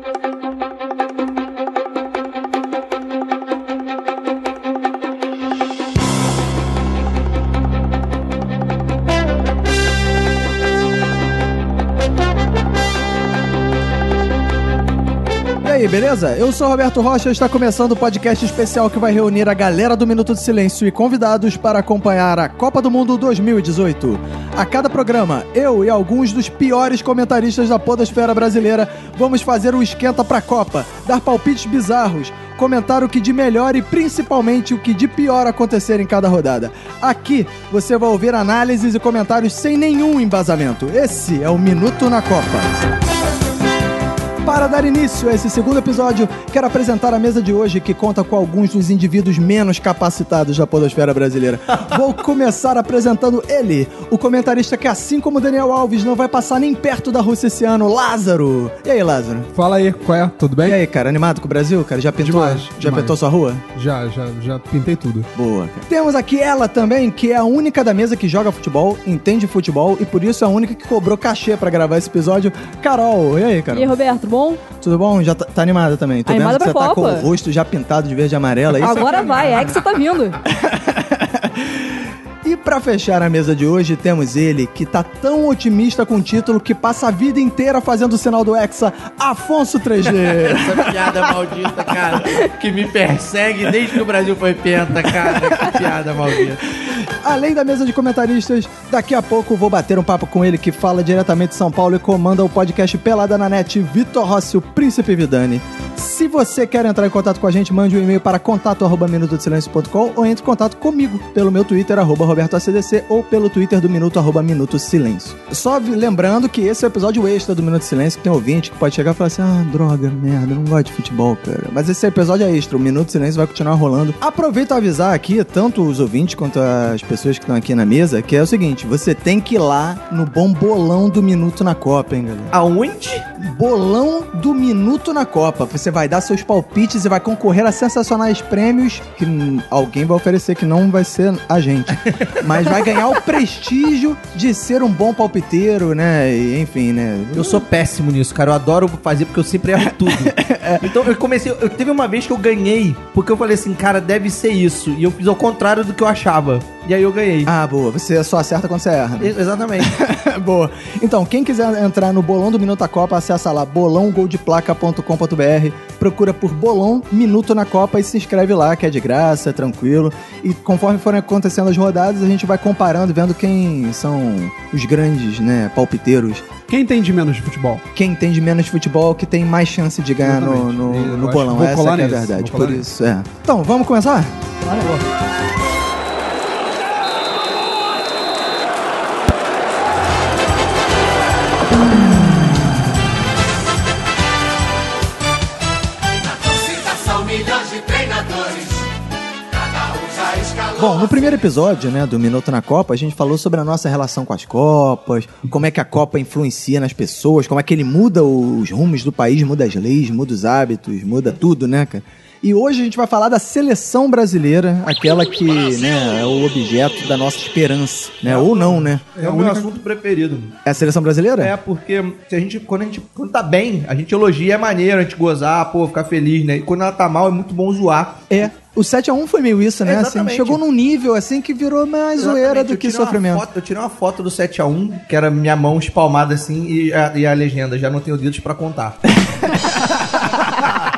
thank you. Beleza? Eu sou Roberto Rocha e está começando o podcast especial que vai reunir a galera do Minuto de Silêncio e convidados para acompanhar a Copa do Mundo 2018. A cada programa, eu e alguns dos piores comentaristas da podosfera brasileira vamos fazer um esquenta pra Copa, dar palpites bizarros, comentar o que de melhor e principalmente o que de pior acontecer em cada rodada. Aqui você vai ouvir análises e comentários sem nenhum embasamento. Esse é o Minuto na Copa. Para dar início a esse segundo episódio, quero apresentar a mesa de hoje que conta com alguns dos indivíduos menos capacitados da podosfera brasileira. Vou começar apresentando ele, o comentarista que, assim como Daniel Alves, não vai passar nem perto da Rússia esse ano, Lázaro. E aí, Lázaro? Fala aí, qual é? Tudo E bem? aí, cara, animado com o Brasil, cara? Já pintou, Demais, já demais. pintou sua rua? Já, já, já pintei tudo. Boa, cara. Temos aqui ela também, que é a única da mesa que joga futebol, entende futebol e por isso é a única que cobrou cachê pra gravar esse episódio, Carol. E aí, Carol? E aí, Roberto, bom? Tudo bom? Já tá, tá animada também. Tô Animada vendo que você tá com Copa. o rosto já pintado de verde e amarelo. é? Agora vai, é que você tá vindo. E pra fechar a mesa de hoje, temos ele, que tá tão otimista com o título que passa a vida inteira fazendo o sinal do Hexa, Afonso 3G. Essa piada maldita, cara, que me persegue desde que o Brasil foi penta, cara. Que piada maldita. Além da mesa de comentaristas, daqui a pouco vou bater um papo com ele que fala diretamente de São Paulo e comanda o podcast Pelada na Net, Vitor Rossi, o Príncipe Vidani. Se você quer entrar em contato com a gente, mande um e-mail para contato.minutosilencio.com ou entre em contato comigo pelo meu Twitter, arroba RobertoACDC, ou pelo Twitter do Minuto, arroba Minuto Silêncio. Só lembrando que esse é o episódio extra do Minuto Silêncio, que tem ouvinte que pode chegar e falar assim, ah, droga, merda, eu não gosto de futebol, cara. Mas esse episódio é extra, o Minuto Silêncio vai continuar rolando. Aproveito a avisar aqui, tanto os ouvintes quanto as pessoas que estão aqui na mesa, que é o seguinte, você tem que ir lá no bom bolão do Minuto na Copa, hein, galera? Aonde? Bolão do Minuto na Copa. Você vai dar seus palpites e vai concorrer a sensacionais prêmios que alguém vai oferecer que não vai ser a gente. Mas vai ganhar o prestígio de ser um bom palpiteiro, né? E, enfim, né? Eu sou péssimo nisso, cara. Eu adoro fazer porque eu sempre erro tudo. Então eu comecei. Eu teve uma vez que eu ganhei, porque eu falei assim, cara, deve ser isso. E eu fiz ao contrário do que eu achava. E aí eu ganhei. Ah, boa. Você só acerta quando você erra. né? Exatamente. Boa. Então, quem quiser entrar no Bolão do Minuto da Copa, acessa lá bolãogoldeplaca.com.br, procura por Bolão Minuto na Copa e se inscreve lá, que é de graça, é tranquilo. E conforme forem acontecendo as rodadas, a gente vai comparando, vendo quem são os grandes, né, palpiteiros. Quem entende menos de futebol? Quem entende menos de futebol, que tem mais chance de ganhar no, No, no acho- bolão. vou Essa colar que é a nisso, verdade. vou colar Por nisso. isso, é. Então, vamos começar? São Bom, no primeiro episódio, né, do Minuto na Copa, a gente falou sobre a nossa relação com as Copas, como é que a Copa influencia nas pessoas, como é que ele muda os rumos do país, muda as leis, muda os hábitos, muda tudo, né, cara? E hoje a gente vai falar da seleção brasileira, aquela que, né, é o objeto da nossa esperança, né? Ou não, né? É o meu assunto preferido. É a seleção brasileira? É, porque se a gente, quando a gente quando tá bem, a gente elogia, é maneiro, a gente gozar, pô, ficar feliz, né? E quando ela tá mal, é muito bom zoar. É. O 7x1 foi meio isso, né? Assim, chegou num nível assim que virou mais zoeira Exatamente, do eu que sofrimento. foto- eu tirei uma foto do 7x1, que era minha mão espalmada assim, e a, e a legenda, já não tenho dedos pra contar.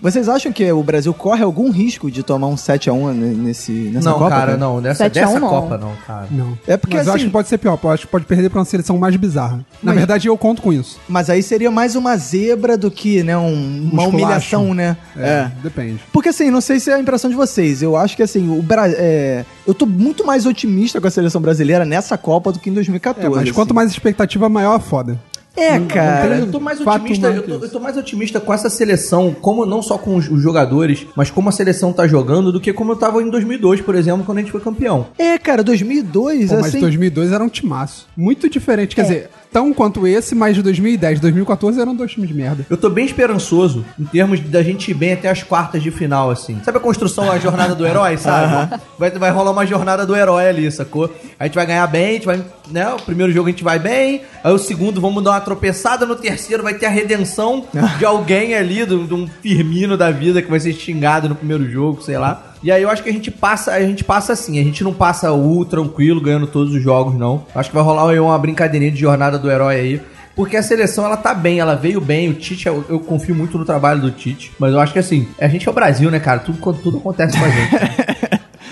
Vocês acham que o Brasil corre algum risco de tomar um 7x1 nesse, nessa não, Copa? cara, não. Nessa, 7 a 1 dessa não. Copa, não, cara. Não. É porque, Mas eu assim- acho que pode ser pior. Eu acho que pode perder pra uma seleção mais bizarra. Na Mas- verdade, eu conto com isso. Mas aí seria mais uma zebra do que, né, um- uma humilhação, né? É, depende. Porque assim, não sei se é a impressão de vocês. Eu acho que assim, o Bra... é, eu tô muito mais otimista com a seleção brasileira nessa Copa do que em 2014. É, mas assim. quanto mais expectativa, maior a foda. É, cara. Cara, eu tô mais otimista, eu tô, eu tô mais otimista com essa seleção, como não só com os, os jogadores, mas como a seleção tá jogando, do que como eu tava em 2002, por exemplo, quando a gente foi campeão. É, cara, 2002, Pô, mas assim... 2002 era um timaço. Muito diferente. Quer É. dizer, tão quanto esse, mas de 2010 2014 eram dois times de merda. Eu tô bem esperançoso em termos da gente ir bem até as quartas de final, assim. Sabe a construção, a jornada do herói, sabe? vai, vai rolar uma jornada do herói ali, sacou? A gente vai ganhar bem, a gente vai, né? O primeiro jogo a gente vai bem, aí o segundo vamos dar uma tropeçada, no terceiro vai ter a redenção de alguém ali, de um Firmino da vida que vai ser xingado no primeiro jogo, sei lá. E aí eu acho que a gente passa, a gente passa assim, a gente não passa o tranquilo ganhando todos os jogos, não. Acho que vai rolar uma brincadeirinha de jornada do herói aí. Porque a seleção, ela tá bem, ela veio bem. O Tite, eu, eu confio muito no trabalho do Tite. Mas eu acho que assim, a gente é o Brasil, né, cara? Tudo, tudo acontece com a gente.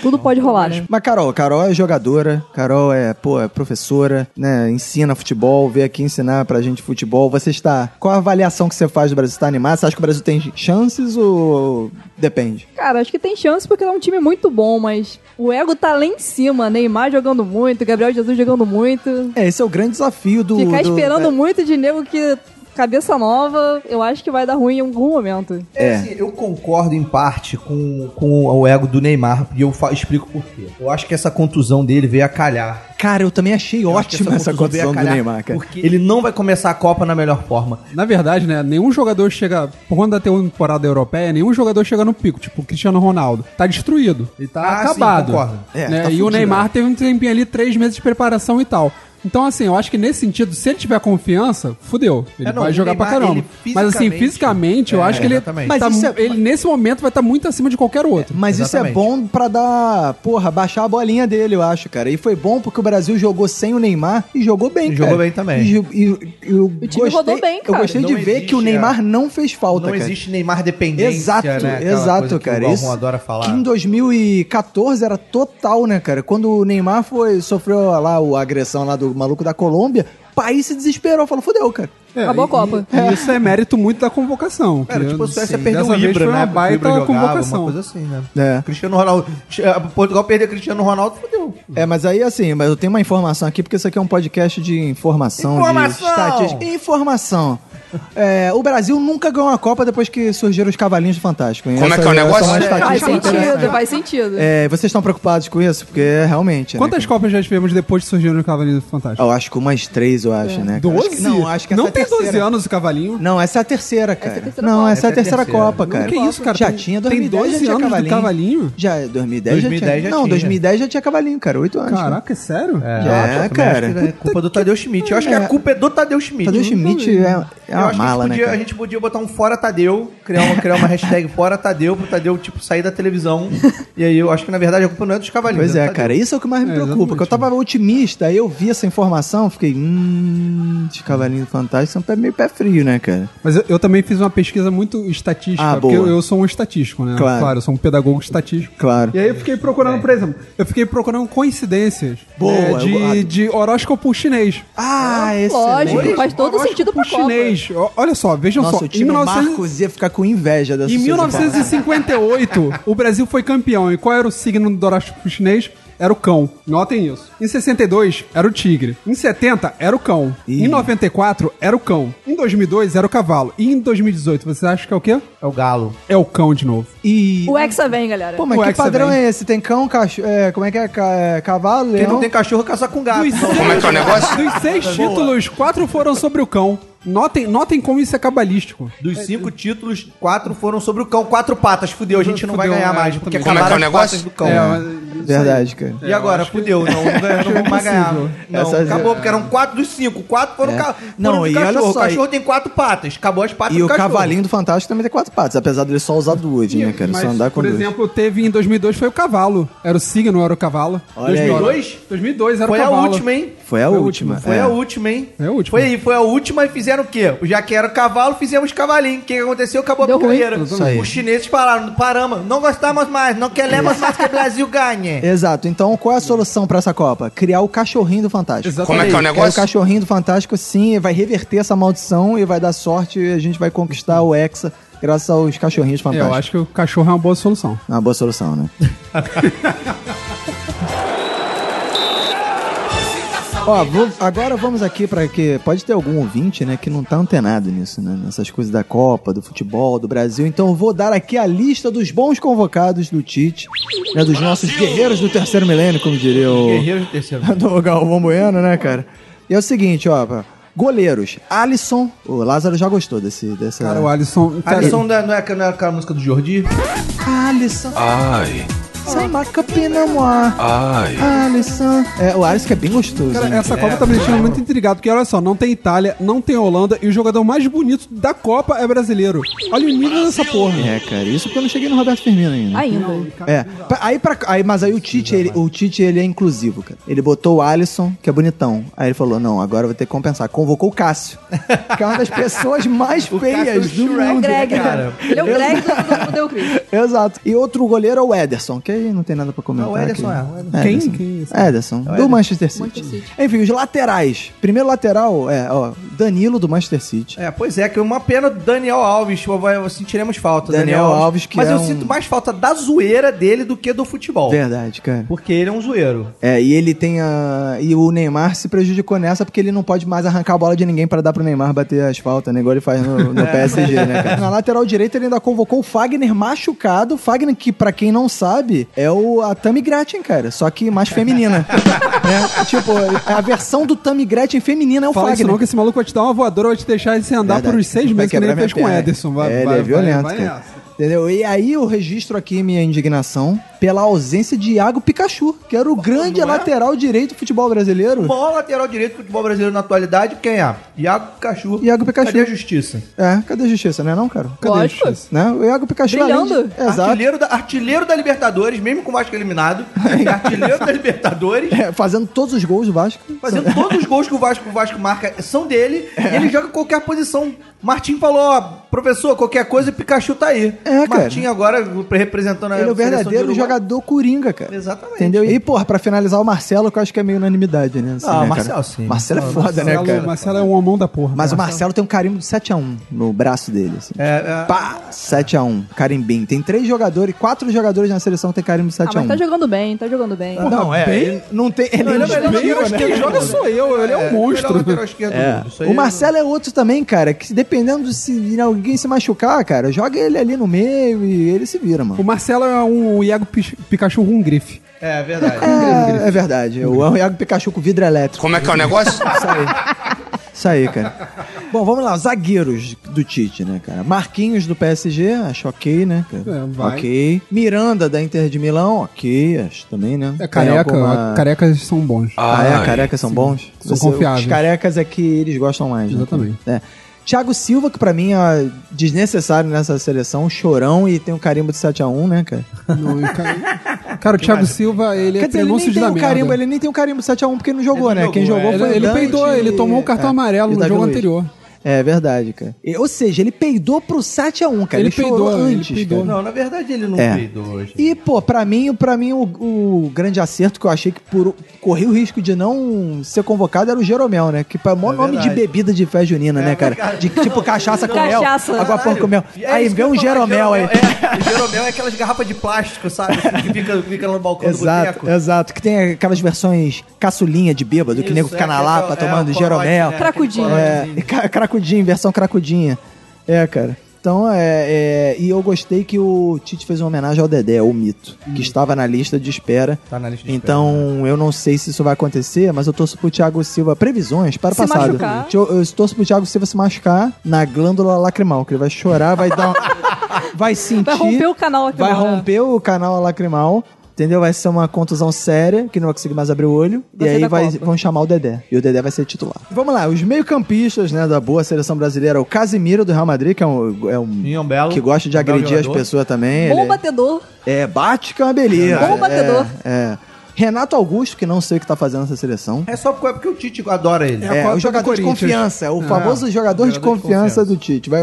Tudo pode rolar, né? Mas Carol, Carol é jogadora, Carol é, pô, é professora, né? Ensina futebol, veio aqui ensinar pra gente futebol. Você está. Qual a avaliação que você faz do Brasil? Você tá animado? Você acha que o Brasil tem chances ou depende? Cara, acho que tem chance porque é um time muito bom, mas o ego tá lá em cima. Neymar jogando muito, Gabriel Jesus jogando muito. É, esse é o grande desafio do. Ficar do- esperando é, muito de nego que. Cabeça nova, eu acho que vai dar ruim em algum momento. É. Assim, eu concordo em parte com, com o ego do Neymar. E eu explico por quê. Eu acho que essa contusão dele veio a calhar. Cara, eu também achei Eu ótima essa contusão veio a condição do Neymar, cara. Porque ele não vai começar a Copa na melhor forma. Na verdade, né, nenhum jogador chega, por conta da temporada europeia, nenhum jogador chega no pico, tipo o Cristiano Ronaldo. Tá destruído, ele tá Ah, sim, acabado. concordo. É, né, tá e fudido, o Neymar né? teve um tempinho ali, três meses de preparação e tal. Então, assim, eu acho que nesse sentido, se ele tiver confiança, fudeu. Ele É, não, vai jogar pra Neymar, caramba. ele Mas assim, fisicamente- eu É, acho que ele, tá é- ele nesse momento vai estar muito acima de qualquer outro. Mas Exatamente. isso é bom pra dar, porra, baixar a bolinha dele, eu acho, cara. E foi bom porque o Brasil jogou sem o Neymar e jogou bem, E cara. jogou bem também. E, e- e eu O time rodou bem, Eu cara. gostei de Não ver existe, que o Neymar é. não fez falta, não cara. existe Neymar dependência, Exato, né? Exato, coisa que cara. O Isso, adora falar. Que em 2014 era total, né, cara? Quando o Neymar foi, sofreu lá o- a agressão lá do maluco da Colômbia, o país se desesperou, falou, fodeu, cara. É, Acabou a Copa. E isso é mérito muito da convocação. Era que, tipo, a Suécia sim, perdeu o Ibra, né? uma o Ibra baita jogava, convocação. Uma coisa assim, né? É. Cristiano Ronaldo. Portugal perder Cristiano Ronaldo, fodeu. É, mas aí assim, mas eu tenho uma informação aqui, porque isso aqui é um podcast de informação, Informação! de estatística. Informação! É, o Brasil nunca ganhou uma Copa depois que surgiram os cavalinhos do Fantástico. hein? Como é Essa- que é o essa negócio? Faz sentido, faz sentido. É, vocês estão preocupados com isso? Porque é realmente. né, Quantas cara? Copas já tivemos depois de surgir no Cavalinho Fantástico? Eu acho que umas três, eu acho, né? cara? Acho 12? que- não, acho que essa Não é a tem 12 terceira. anos o Cavalinho. Não, essa é a terceira, cara. a terceira não, essa é a Essa é a terceira terceira. Copa, Não, cara. que isso, cara? Já Tem- tinha tem 2010, 12 já tinha anos de cavalinho. Cavalinho? Já, 2010, 2010 já tinha. já não, tinha. 2010 já tinha cavalinho, cara. Oito anos. cara. Caraca, é sério? Também, cara. que É culpa do Tadeu Schmidt. Eu acho que a culpa é do Tadeu Schmidt. Tadeu Schmidt é, é uma acho que mala, né, podia, cara? a gente podia botar um fora Tadeu, criar uma, criar uma hashtag fora Tadeu, pro Tadeu, tipo, sair da televisão. e aí eu acho que, na verdade, a culpa não é dos cavalinhos. Pois é, Tadeu. cara, isso é o que mais me É, preocupa, exatamente. porque eu tava otimista, aí eu vi essa informação, fiquei, hum, os cavalinhos fantásticos são pé- meio pé frio, né, cara? Mas eu, eu também fiz uma pesquisa muito estatística, Ah, porque eu, eu sou um estatístico, né? Claro. eu sou um pedagogo estatístico. Claro. E aí eu fiquei procurando, por exemplo, eu fiquei procurando coincidências Boa, né, eu- de, de horóscopo chinês. Ah, Lógico, excelente. faz todo Horóscopo sentido Copa. chinês. Olha só, vejam Nossa, só. o time Marcos ia ficar com inveja dessa Em sua informação. 1958, o Brasil foi campeão. E qual era o signo do horóscopo chinês? Era o cão. Notem isso. Em 62, era o tigre. Em 70, era o cão. Ih. Em 94, era o cão. Em 2002, era o cavalo. E em 2018, você acha que é o quê? É o Galo. É o cão de novo. E... O Hexa vem, galera. Pô, mas O que Hexa padrão vem. é esse? Tem cão, cachorro, é, como é que é? Ca- é, cavalo, Quem leão? não tem cachorro, caça com gato. Dos Como é que é o negócio? Dos seis títulos, quatro foram sobre o cão. Notem, notem como isso é cabalístico. Dos cinco títulos, quatro foram sobre o cão. Quatro patas. Fudeu, a gente não vai Fudeu, ganhar é, mais. Porque exatamente. Como é que é o as negócio? patas do cão. É, Verdade, cara. E agora, fudeu, não, não, ganha- não vamos mais ganhar. Não, Essas- acabou, porque eram quatro dos cinco. Quatro foram, É. ca... Não, foram do e olha cachorro. só, o cachorro tem quatro patas. Acabou as patas E do o cachorro. cavalinho do Fantástico também tem quatro patas, apesar dele só usar duas, né, cara? Mas, só andar com por duas. exemplo, teve em 2002 foi o cavalo. Era o signo, era o cavalo. Olha aí. 2002? 2002 era Foi o a cavalo. última, hein? Foi a Foi a última. última, Foi é. a última, hein? Foi a última. Foi aí, foi a última e fizeram o quê? Já que era o cavalo, fizemos cavalinho. O que aconteceu? Acabou Deu a aí. Os chineses falaram, paramos, não gostamos mais, não queremos mais que o Brasil ganhe. Exato. Então, qual é a solução pra essa Copa? Criar o cachorrinho do Fantástico. Exatamente. Como é que é o Criar o negócio? cachorrinho do Fantástico, sim, vai reverter essa maldição e vai dar sorte e a gente vai conquistar o Hexa graças aos cachorrinhos É, fantásticos. eu acho que o cachorro é uma boa solução. É uma boa solução, né? Ó, vou- agora vamos aqui pra que pode ter algum ouvinte, né, que não tá antenado nisso, né, nessas coisas da Copa, do futebol, do Brasil. Então eu vou dar aqui a lista dos bons convocados do Tite, né, dos nossos guerreiros do terceiro milênio, como diria o Guerreiros do terceiro. do Galvão Bueno, né, cara? E é o seguinte, ó, Goleiros. Alisson. O Lázaro já gostou desse. Dessa... Cara, o Alisson. Cara, Alisson não é, não, é, não é aquela música do Jordi? Alisson. Ai, Sem macapina, moa. ai. Alisson. É, o Alisson que é bem gostoso. Cara, essa Copa tá me deixando muito intrigado, porque olha só, não tem Itália, não tem Holanda, e o jogador mais bonito da Copa é brasileiro. Olha o nível dessa porra. É, cara, isso porque eu não cheguei no Roberto Firmino ainda. Ainda. É, pra- aí, pra, aí mas aí o Tite, ele, o Tite, ele é inclusivo, cara. Ele botou o Alisson, que é bonitão. Aí ele falou, não, agora eu vou ter que compensar. Convocou o Cássio, que é uma das pessoas mais feias Cássio do Shrek, mundo. Greg, cara. né? Ele é o Greg do, do Deu Cris. Exato. E outro goleiro é o Ederson, que aí não tem nada pra comentar. Não, o Ederson aqui. é, o Ederson. Quem? Ederson. Quem é? Ederson, do Manchester City. Manchester City. Enfim, os laterais. Primeiro lateral é, ó, Danilo do Manchester City. É, pois é, que é uma pena do Daniel Alves, sentiremos falta. Daniel Alves, que Mas é eu um- sinto mais falta da zoeira dele do que do futebol. Verdade, cara. Porque ele é um zoeiro. É, e ele tem a. E o Neymar se prejudicou nessa porque ele não pode mais arrancar a bola de ninguém pra dar pro Neymar bater as faltas, né? Igual ele faz no, no PSG, né, cara? Na lateral direita ele ainda convocou o Fagner machucado. Fagner, que pra quem não sabe, é o, a Tammy Gretchen, cara. Só que mais feminina. né? Tipo, a versão do Tammy Gretchen feminina é o Fala isso Fagner. não, que esse maluco vai te dar uma voadora, vai te deixar sem andar Verdade. por uns seis meses, que nem fez com o. Ederson. Vai, é, vai, ele é violento, vai, vai. Entendeu? E aí eu registro aqui minha indignação pela ausência de Iago Pikachu, que era o grande não é? lateral direito do futebol brasileiro. O maior lateral direito do futebol brasileiro na atualidade, quem é? Iago Pikachu. Iago Pikachu. Cadê a justiça? É, cadê a justiça, né não, cara? Cadê a Lógico. justiça? Né? O Iago Pikachu Brilhando. de- Exato. Artilheiro da, artilheiro da Libertadores, mesmo com o Vasco eliminado. artilheiro da Libertadores. É, fazendo todos os gols do Vasco. Fazendo todos os gols que o Vasco, o Vasco marca são dele. É. E ele joga em qualquer posição. Martim falou, ó, professor, qualquer coisa, Pikachu tá aí. É, cara. Martim agora representando a Ele é o verdadeiro. Jogador coringa, cara. Exatamente. Entendeu? E, porra, pra finalizar o Marcelo, que eu acho que é meio unanimidade, né? Assim, Ah, né, Marcelo, cara? sim. Marcelo é foda, né, Marcelo, cara? Marcelo é um homão da porra. Mas o Marcelo tem um carimbo de 7x1 no braço dele, assim. É, é. Pá, 7x1, carimbinho. Tem três jogadores, quatro jogadores na seleção que tem carimbo de Ah, 7x1. mas tá jogando bem, tá jogando bem. Não, é. bem? Ele não tem. Ele, Não, ele é melhor desvia, lateral né? Quem joga sou eu, ele é um monstro. É. O Marcelo é outro também, cara, que dependendo de se alguém se machucar, cara, joga ele ali no meio e ele se vira, O mano. Marcelo é um Iago Pi- Pikachu com grife. É, é verdade. É, é verdade. O Iago Pikachu com vidro elétrico. Como é que é o negócio? Isso aí. Isso aí, cara. Bom, vamos lá. Zagueiros do Tite, né, cara? Marquinhos do PSG, acho ok, né? cara? É, vai. Ok. Miranda da Inter de Milão, ok, acho também, né? É careca, alguma- carecas são bons. Ah, é? Ai, Carecas são bons? São Você- confiáveis. Os carecas é que eles gostam mais. né? Exatamente. É. Thiago Silva, que pra mim é desnecessário nessa seleção, chorão e tem um carimbo de 7x1, né, cara? Não, e ca- Cara, o Thiago Silva, ele é Quer dizer, nem prenúncio de um merda. carimbo, ele nem tem um carimbo 7x1 porque não jogou, Ele né? não Quem jogou, jogou é. foi Ele, o ele peidou, ele tomou um cartão é, amarelo o no jogo Luiz. anterior. É verdade, cara. E- ou seja, ele peidou pro 7x1, cara. Ele, Ele chorou peidou, ele antes, peidou. cara. Não, na verdade ele não É. peidou hoje. E, pô, pra mim, pra mim o, o grande acerto que eu achei que por, corria o risco de não ser convocado era o Jeromel, né? Que é o maior É nome de verdade. bebida de festa junina, né, cara? cara. De tipo cachaça com mel. Cachaça. Água porco com mel. É Aí que vem um Jeromel aí. É, o Jeromel é aquelas garrafas de plástico, sabe? que fica, fica no balcão do Exato, boteco. exato. Que tem aquelas versões caçulinha de bêbado, que Isso, nego fica é, na que é lapa é tomando Jeromel. né? Cracudinho. É, corotezinho. Cracudinho, versão cracudinha. É, cara. Então, é, é, E eu gostei que o Tite fez uma homenagem ao Dedé, o mito, que estava na lista de espera. Tá na lista de Então, eu não sei se isso vai acontecer, mas eu torço pro Thiago Silva. Previsões para o Se passado. machucar. Eu, eu torço pro Thiago Silva se machucar na glândula lacrimal, que ele vai chorar, vai dar. vai sentir. Vai romper o canal aqui. Vai romper o canal lacrimal. Entendeu? Vai ser uma contusão séria, que não vai conseguir mais abrir o olho. Vai e aí vai, Copa. vão chamar o Dedé. E o Dedé vai ser titular. Vamos lá, os meio-campistas, né, da boa seleção brasileira. O Casimiro do Real Madrid, que é um. É um Sim, é um belo- que gosta de um agredir as pessoas também. Bom ele- batedor. é, bate que é uma beleza. Bom batedor. É, é. Renato Augusto, que não sei o que tá fazendo nessa seleção. É só porque, porque o Tite adora ele. É a É, cota o do jogador de confiança, é o famoso jogador, de, jogador de confiança confiança. do Tite. Vai,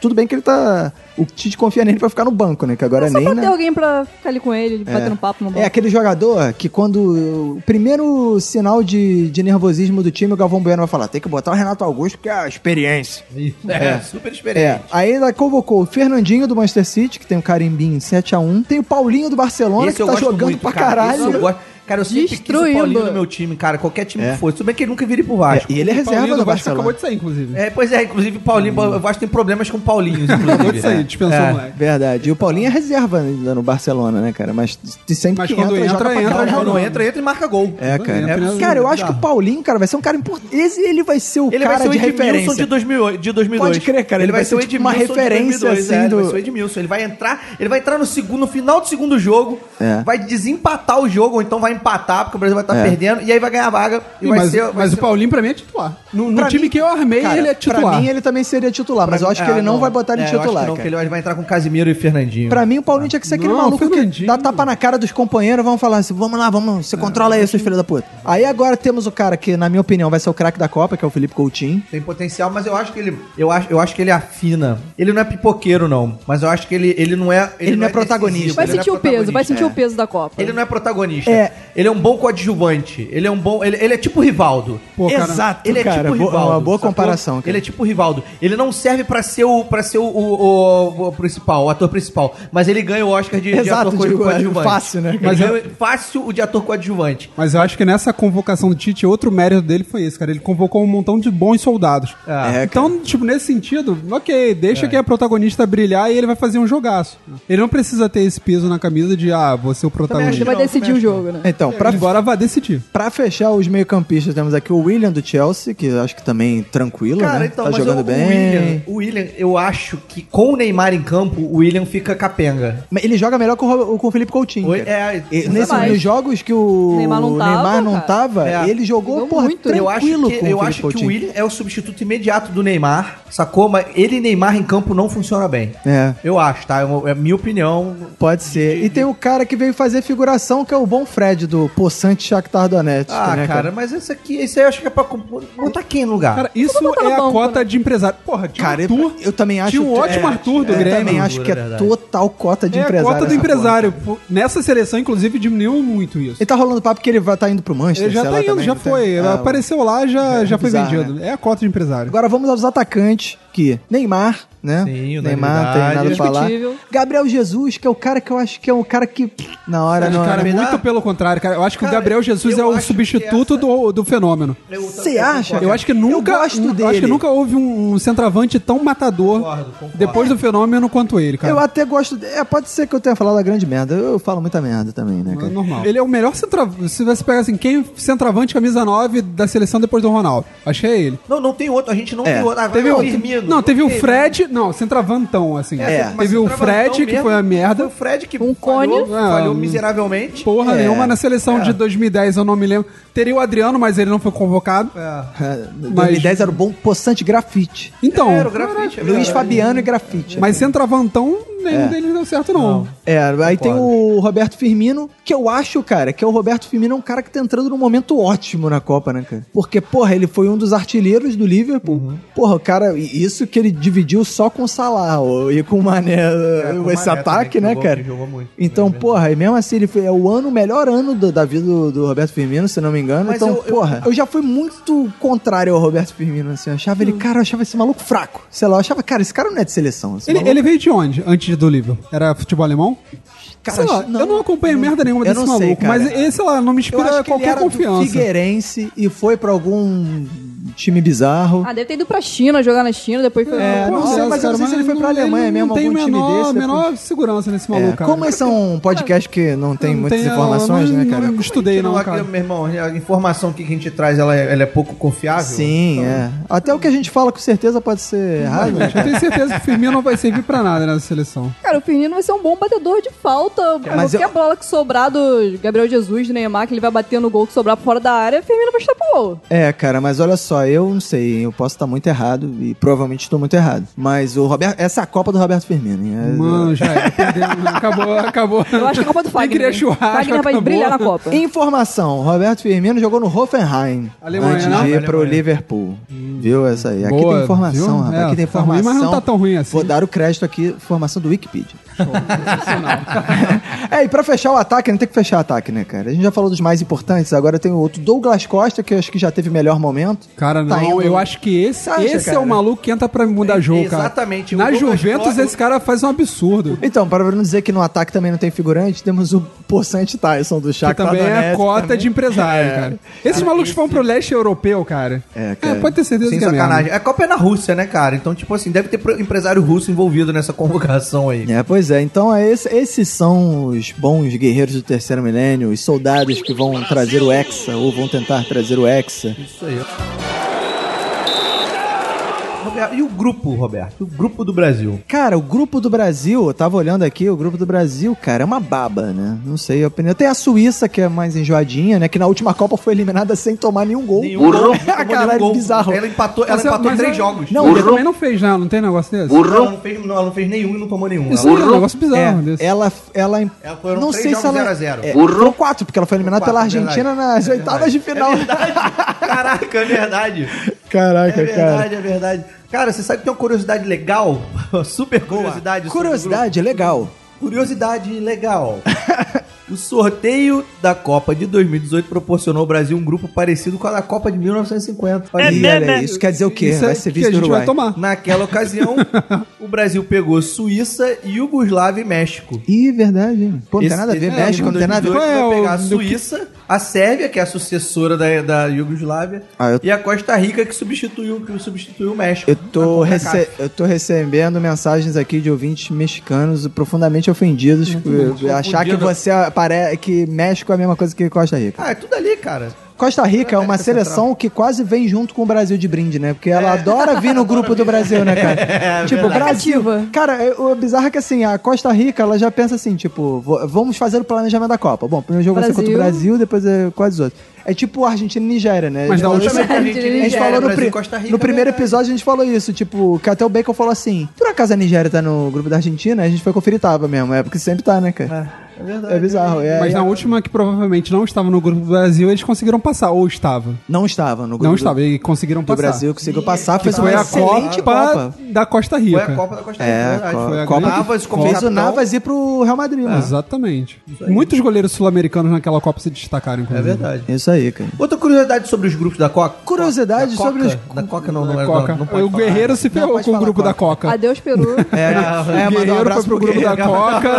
tudo bem que ele tá. O Tite confia nele pra ficar no banco, né? Que agora É só nem. pra né? ter alguém pra ficar ali com ele, batendo papo no banco. É aquele jogador que quando o primeiro sinal de, de nervosismo do time, o Galvão Bueno vai falar, tem que botar o Renato Augusto, que é a experiência. É, super É, experiente. aí ainda convocou o Fernandinho do Manchester City, que tem o carimbinho 7x1, tem o Paulinho do Barcelona, Esse que tá jogando muito, pra cara. caralho. Gosto. Cara, eu sempre quis o Destruindo. Paulinho no meu time, cara. Qualquer time É. que fosse. Tudo bem que ele nunca vira pro Vasco. É, e ele é O reserva Paulinho do Vasco Barcelona. acabou de sair, inclusive. É, pois é, inclusive o Paulinho, o Vasco tem problemas com Paulinhos, Acabou de inclusive. sair, dispensou É. o moleque. Verdade. E o Paulinho é reserva ainda no Barcelona, né, cara? Mas sempre Mas que quando entra, entra, pra entra, caralho. Quando entra, entra e marca gol. É, cara. Entra, É, entra. Cara, eu acho que o. Paulinho, cara, vai ser um cara importante. Esse ele vai ser o Ele cara vai ser o de Edmilson referência. de, 2008, de 2002. Pode crer, cara, ele vai ser o tipo uma Edmilson de referência, 2002, assim, é, ele do- vai ser o Edmilson. Ele vai entrar, ele vai entrar no segundo, no final do segundo jogo, É. vai desempatar o jogo, ou então vai empatar, porque o Brasil vai estar É. perdendo, e aí vai ganhar a vaga e Ih, vai mas ser. vai mas ser- o Paulinho, pra mim, é titular. No, no Pra time mim- que eu armei, Cara, ele é titular. Pra mim, ele também seria titular, mas eu acho que Ah, ele não, vai botar ele É, eu acho que titular, não, cara. que ele vai entrar com Casimiro e Fernandinho. Pra mim, o Paulinho tinha que ser aquele Não, maluco que Fernandinho. dá tapa na cara dos companheiros, vamos falar assim, vamos lá, vamos, você controla aí, seus filhos da puta. Aí agora temos o cara que, na minha opinião, vai ser o craque da Copa, que é o Felipe Coutinho. Tem potencial, mas eu acho que ele. Eu acho, eu acho que ele afina. Ele não é pipoqueiro, não. Mas eu acho que ele, ele não é. Ele não é protagonista. decisivo, Vai ele não é sentir o peso, vai protagonista. sentir o peso da Copa. Ele não é protagonista. É. Ele é um bom coadjuvante. Ele é um bom. Ele, ele é tipo o Rivaldo. Pô, cara, Exato, Ele é cara. tipo o boa- Rivaldo. uma boa sacou? comparação. cara. Ele é tipo o Rivaldo. Ele não serve pra ser o para ser o, o- o- o principal, o ator principal, mas ele ganha o Oscar de, de Exato, ator co- digo, é coadjuvante. fácil, né? Ele Mas ganha fácil o de ator coadjuvante. Mas eu acho que nessa convocação do Tite, outro mérito dele foi esse, cara. Ele convocou um montão de bons soldados. É, então, tipo, nesse sentido, ok, deixa que a protagonista brilhar e ele vai fazer um jogaço. Ele não precisa ter esse peso na camisa de, ah, você é o Ele protagonista. vai Não, decidir o jogo, né? Então, pra, Agora vai decidir. pra fechar os meio-campistas, temos aqui o William do Chelsea, que eu acho que também tranquilo, Cara, né? então, tá mas jogando o, bem. O William, o William, eu acho que com o Neymar em campo, o William fica capenga. Mas Ele joga melhor com o, com o Felipe Coutinho. Oi, é, E nesse, nos jogos que o Neymar não tava, Neymar não tava, É. ele jogou, Jogou porra, muito. Eu acho tranquilo que, com o eu Felipe acho que o Coutinho. William é o substituto imediato do Neymar, sacou? Mas ele e Neymar em campo não funciona bem. É. Eu acho, tá? É é a minha opinião. Pode ser. E tem o cara que veio fazer figuração, que é o bom Fred do Poçante Shakhtar Donetsk. Ah, né, cara, mas esse aqui, esse aí eu acho que é pra botar quem no lugar? Cara, isso é a banco, cota né? de empresário. Porra, tinha Cara, um eu, Arthur. eu também acho Tinha um ótimo Arthur do eu Grêmio. também acho que é verdade. total cota de É a empresário. cota do empresário. Nessa seleção, inclusive, diminuiu muito isso. Ele tá rolando papo que ele vai tá indo pro Manchester. Ele já sei tá lá, indo, também, já foi. Ah, Apareceu lá, já, É já foi bizarro, vendido. É a cota de empresário. Agora vamos aos atacantes, que Neymar, né? Sim, Neymar, não tem nada pra falar. Gabriel Jesus, que é o cara que eu acho que é o cara que na hora não Cara, é. muito pelo contrário, cara. Eu acho que Cara, o Gabriel Jesus é o substituto essa- do, do fenômeno. Você acha? Eu acho que nunca, Eu gosto eu dele. acho que nunca houve um, um centroavante tão matador Concordo, concordo. depois do fenômeno quanto ele, cara. Eu até gosto. de- É, pode ser que eu tenha falado a grande merda. Eu falo muita merda também, né, É cara? normal. Ele é o melhor centroavante. Se você pegar assim, quem centroavante camisa 9 da seleção depois do Ronaldo? Acho que é ele. Não, não tem outro. A gente não É. tem outro. Ah, Teve o não, teve o Fred. Não, centroavantão, assim. É. mas Teve o Fred, que mesmo, foi a Foi merda. o Fred que Um falhou, cone. falhou Ah, miseravelmente. Porra É. nenhuma. Na seleção de 2010 eu não me lembro. Teria o Adriano, mas ele não foi convocado. É, 2010 era o bom poçante grafite. Então, Era o grafite. é Luiz verdade. Fabiano e grafite. mas centroavantão, nenhum É. deles deu certo, não. É, aí tem o Roberto Firmino, que eu acho, cara, que é o Roberto Firmino é um cara que tá entrando num momento ótimo na Copa, né, cara? Porque, porra, ele foi um dos artilheiros do Liverpool. Uhum. Porra, o cara, isso que ele dividiu só com o Salah ó, e com o Mané, É, com esse Mané ataque, também, né, jogou- cara? jogou muito. Então, É porra, e mesmo assim, ele foi, é o ano, o melhor ano do- da vida do, do Roberto Firmino, se não me engano. Mas então, eu- eu- porra, eu já fui muito contrário ao Roberto Firmino, assim. Eu achava ele, cara, eu achava esse maluco fraco. Sei lá, eu achava, cara, esse cara não é de seleção. Ele, ele veio de onde, antes do Liverpool? Era futebol alemão? Cara, sei lá, não, eu não acompanho merda nenhuma desse não sei, maluco, cara. mas esse lá não me Eu inspira acho que ele qualquer confiança. Figueirense e foi pra algum time bizarro. Ah, deve ter ido pra China, jogar na China, depois foi... É, Pô, não sei, mas eu não sei se ele foi pra não- Alemanha não mesmo, tem algum time menor, desse, menor depois- segurança nesse É, maluco, cara. como esse é um podcast que não tem Não muitas tem, informações, eu né, não- cara? não estudei, não, cara. Meu irmão, a informação que a gente traz, ela é, ela é pouco confiável. Sim, é. Até o que a gente fala com certeza pode ser errado. né? Eu tenho certeza que o Firmino não vai servir pra nada nessa seleção. Cara, o Firmino vai ser um bom batedor de falta. Mas Qualquer eu- bola que sobrar do Gabriel Jesus, do Neymar, que ele vai bater no gol que sobrar fora da área, o Firmino vai estar pro gol. É, cara, mas olha só, eu não sei, eu posso estar muito errado e provavelmente estou muito errado. Mas o Roberto, essa é a Copa do Roberto Firmino. hein? É- Mano, já é, perdemos, acabou, acabou. Eu acho que a Copa do Quem Fagner. queria hein? churrasco, Fagner vai acabou. brilhar na Copa. Informação: Roberto Firmino jogou no Hoffenheim Alemanha, antes de ir Alemanha. pro Liverpool. Viu essa aí? Aqui Boa, tem informação, viu? rapaz. É, aqui tem tá ruim, informação. mas não tá tão ruim assim. Vou dar o crédito aqui, informação do Wikipedia. É, e pra fechar o ataque, não tem que fechar o ataque, né, cara? A gente já falou dos mais importantes, agora tem o outro Douglas Costa, que eu acho que já teve melhor momento. Cara, Tá não, indo- eu acho que esse, acha, esse é o maluco que entra pra mudar jogo, cara. Exatamente. Na Juventus, Costa- esse cara faz um absurdo. Então, para não dizer que no ataque também não tem figurante, temos o Poçante Tyson do Que Shakhtar também é cota também. de empresário, cara. Esses malucos vão pro leste europeu, cara. É, cara. pode ter certeza Sem que é mesmo. sacanagem. A Copa é na Rússia, né, cara? Então, tipo assim, deve ter empresário russo envolvido nessa convocação aí. É, pois é. Então, é esse- esses são os bons guerreiros do terceiro milênio, os soldados que vão trazer o Hexa, ou vão tentar trazer o Hexa. Isso aí. Roberto, e o grupo, Roberto? O grupo do Brasil. Cara, o grupo do Brasil, eu tava olhando aqui, o grupo do Brasil, cara, é uma baba, né? Não sei a opinião. Tem a Suíça, que é mais enjoadinha, né? Que na última Copa foi eliminada sem tomar nenhum gol. Nenhum nenhum Caralho, gol. bizarro. Ela empatou, ela Mas, empatou mas três é- jogos. Não, ele também não fez, não. Não tem negócio desse? ela, não fez, não, ela não fez nenhum e não tomou nenhum. Isso Ela- é um negócio bizarro É, desse. ela, ela, Ela foram não três sei se ela 0 a 0. É, foram quatro, porque ela foi eliminada pela Argentina verdade. nas oitavas de final. Caraca, é verdade. Caraca, É cara. verdade, é verdade. Cara, você sabe que tem uma curiosidade legal? Super curiosidade. Curiosidade, legal. grupo. Curiosidade legal. O sorteio da Copa de 2018 proporcionou ao Brasil um grupo parecido com a da Copa de 1950. Olha E aí. olha aí, isso quer dizer o quê? Isso é Vai ser que vice a do gente Uruguai. vai tomar. Naquela ocasião, o Brasil pegou Suíça, Iugoslávia e México. Ih, verdade. hein? Pô, não tem nada a ver. esse- México não tem nada a ver. 2018 Qual é vai o- pegar Suíça, a Sérvia, que é a sucessora da, da Iugoslávia, Ah, eu- e a Costa Rica, que substituiu, que substituiu o México. Eu tô, CONCACAF. rece- eu tô recebendo mensagens aqui de ouvintes mexicanos profundamente ofendidos por achar que você apare... que México é a mesma coisa que Costa Rica. Ah, é tudo ali, cara. Costa Rica é uma seleção que quase vem junto com o Brasil de brinde, né? Porque ela adora vir no grupo do Brasil, né, cara? tipo, verdade. Brasil. Ativa. Cara, é- o bizarro é que assim, a Costa Rica, ela já pensa assim, tipo, vamos fazer o planejamento da Copa. Bom, primeiro jogo vai ser contra o Brasil. Brasil, depois é quase os outros. É tipo Argentina e Nigéria, né? Mas da Eu- última- eu sei- Justamente, A a gente falou no, Brasil, pri- Costa Rica, no primeiro verdade. episódio, a gente falou isso, tipo, que até o Bacon falou assim, por acaso a Nigéria tá no grupo da Argentina? A gente foi conferir, tava mesmo, é porque sempre tá, né, cara? É verdade. É, bizarro. É, Mas é- na última, que provavelmente não estava no grupo do Brasil, eles conseguiram passar. Ou estava. Não estava no grupo Não do- estava, e conseguiram do passar. Brasil, conseguiu passar, Que fez foi uma a excelente Copa, Copa. da Costa Foi Rica. a Copa da Costa Rica, É, verdade. co- Foi a Copa Navas Fez o. Navas ir pro Real Madrid, mano. Exatamente. Muitos goleiros sul-americanos naquela Copa se destacaram, É verdade. Isso aí, cara. Outra curiosidade sobre os grupos da Coca. Curiosidade da sobre Coca? os- Da Coca não, não, Da é, Coca. não, não pode o falar. Guerreiro se ferrou com o grupo da Coca. Coca. Adeus, Peru. É, é, o mandar um Guerreiro abraço foi pro pro grupo da. Coca.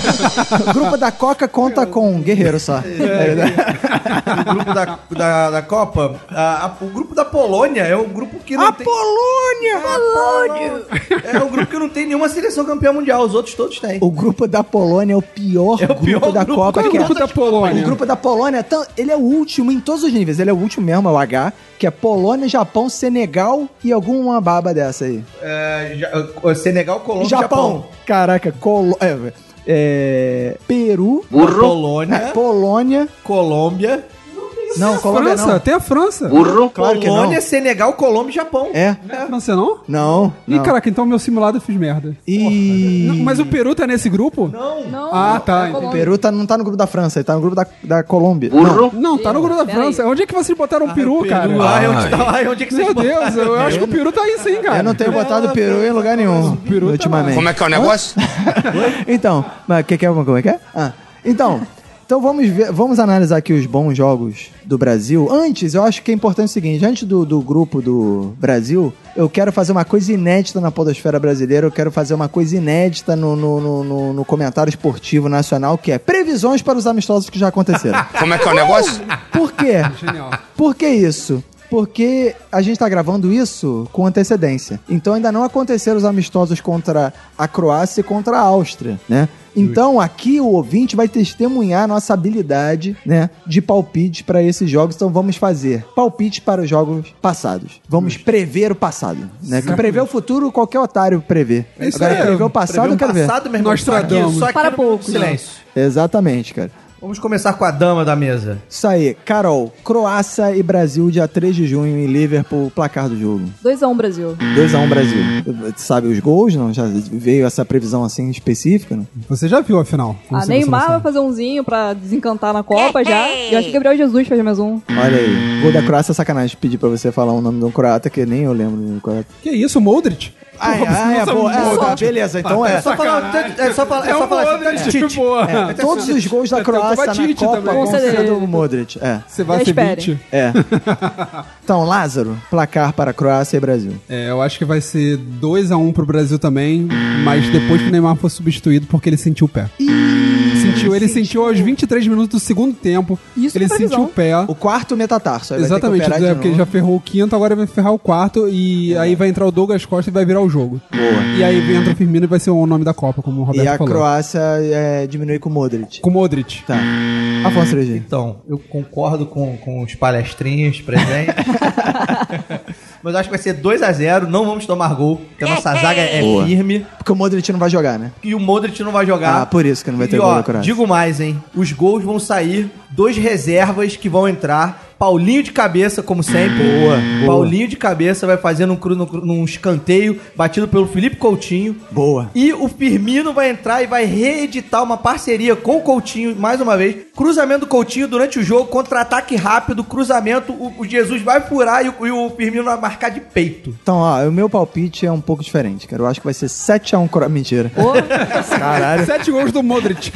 O grupo da Coca conta com um guerreiro só. O grupo da, da, da Copa, a- a- o grupo da Polônia é um grupo que não A tem... Polônia! Polônia! É um grupo que não tem nenhuma seleção campeã mundial, os outros todos têm. O grupo da Polônia é o pior, É o grupo pior da grupo. Copa. Qual é o que grupo da Polônia? O grupo da Polônia, tão- ele é o último em todos os níveis. Ele é o último mesmo, é o H, que é Polônia, Japão, Senegal e alguma baba dessa aí. É, Senegal, Colômbia e Japão. Caraca, Colo... é, é, Peru, Polônia, é, Polônia... Colômbia, Não, Colômbia França, não. tem a França. Claro que não. Polônia, Senegal, Colômbia e Japão. É? Não é França, não? Não. Ih, não. caraca, então meu simulado eu fiz merda. E... Não, mas o Peru tá nesse grupo? Não. Não, Ah, tá, é. O. Peru tá, não tá no grupo da França, ele tá no grupo da, da Colômbia. Não. Não, tá no grupo da França. Onde é que vocês botaram o Peru, cara? Ah, onde, tá, ai, onde é que vocês Meu botaram? Deus, eu acho que o Peru tá aí sim, cara. Eu não tenho botado o Peru em lugar nenhum Peru tá ultimamente. Como é que é o negócio? Então, mas que que é, como é que é? Ah, então, então vamos ver, vamos analisar aqui os bons jogos do Brasil. Antes, eu acho que é importante o seguinte, antes do, do grupo do Brasil, eu quero fazer uma coisa inédita na podosfera brasileira, eu quero fazer uma coisa inédita no, no, no, no- no comentário esportivo nacional, que é previsões para os amistosos que já aconteceram. Como é que é o negócio? Por quê? Genial. Por que isso? Porque a gente tá gravando isso com antecedência. Então ainda não aconteceram os amistosos contra a Croácia e contra a Áustria, né? Então aqui o ouvinte vai testemunhar a nossa habilidade, né, de palpite para esses jogos. Então vamos fazer palpite para os jogos passados. Vamos prever o passado, né? Que prever o futuro qualquer otário prevê. É isso Agora aí. prever o passado Prever eu um quero ver. passado, meu irmão, Nós só aqui, só aqui Para no poucos, Silêncio. Exatamente, cara. Vamos começar com a dama da mesa. Isso aí, Carol, Croácia e Brasil, dia 3 de junho em Liverpool, placar do jogo. 2x1 Brasil. 2x1 Brasil. Sabe os gols, não? Já veio essa previsão assim específica, não? Você já viu a final? A você Neymar vai fazer umzinho pra desencantar na Copa já. E eu acho que Gabriel Jesus faz mais um. Olha aí. Gol da Croácia é sacanagem pedir pra você falar o nome de um croata que nem eu lembro do croata. Que isso, Modric? Ah, Pô, é, boa. É, tá, beleza, então é. É só falar, é só falar, é É só o falar assim, Modric, Tite. porra. É, todos os gols da Croácia na Copa também. vão ser do Modric. É. Você vai ser esperem. 20. É. Então, Lázaro, placar para Croácia e Brasil. É, eu acho que vai ser 2x1 pro Brasil também, mas depois que o Neymar for substituído, porque ele sentiu o pé. Sentiu, ele sentiu aos 23 minutos do segundo tempo. Isso ele é sentiu o pé. O quarto metatarso. aí vai ter que Exatamente, é, porque ele já ferrou o quinto, agora vai ferrar o quarto e aí vai entrar o Douglas Costa e vai virar o jogo. Boa. E aí entra o Firmino e vai ser o nome da Copa, como o Roberto E a falou. Croácia é, diminui com o Modric. Com o Modric. Tá. Afonso 3G. Então, eu concordo com, com os palestrinhos presentes. Mas eu acho que vai ser 2x0, não vamos tomar gol, porque a nossa zaga é Boa. firme. Porque o Modric não vai jogar, né? E o Modric não vai jogar. Ah, por isso que não vai ter e, gol ó, da Croácia. Digo mais, hein? Os gols vão sair, dois reservas que vão entrar. Paulinho de cabeça, como sempre. Boa, boa. Paulinho de cabeça vai fazendo um cru, num, escanteio, batido pelo Felipe Coutinho. Boa. E o Firmino vai entrar e vai reeditar uma parceria com o Coutinho, mais uma vez. Cruzamento do Coutinho durante o jogo, contra-ataque rápido, cruzamento, o, o Jesus vai furar e o, e o Firmino vai marcar de peito. Então, ó, o meu palpite é um pouco diferente, cara. Eu acho que vai ser 7x1 Croácia. Mentira. Ô, Caralho. Sete gols do Modric.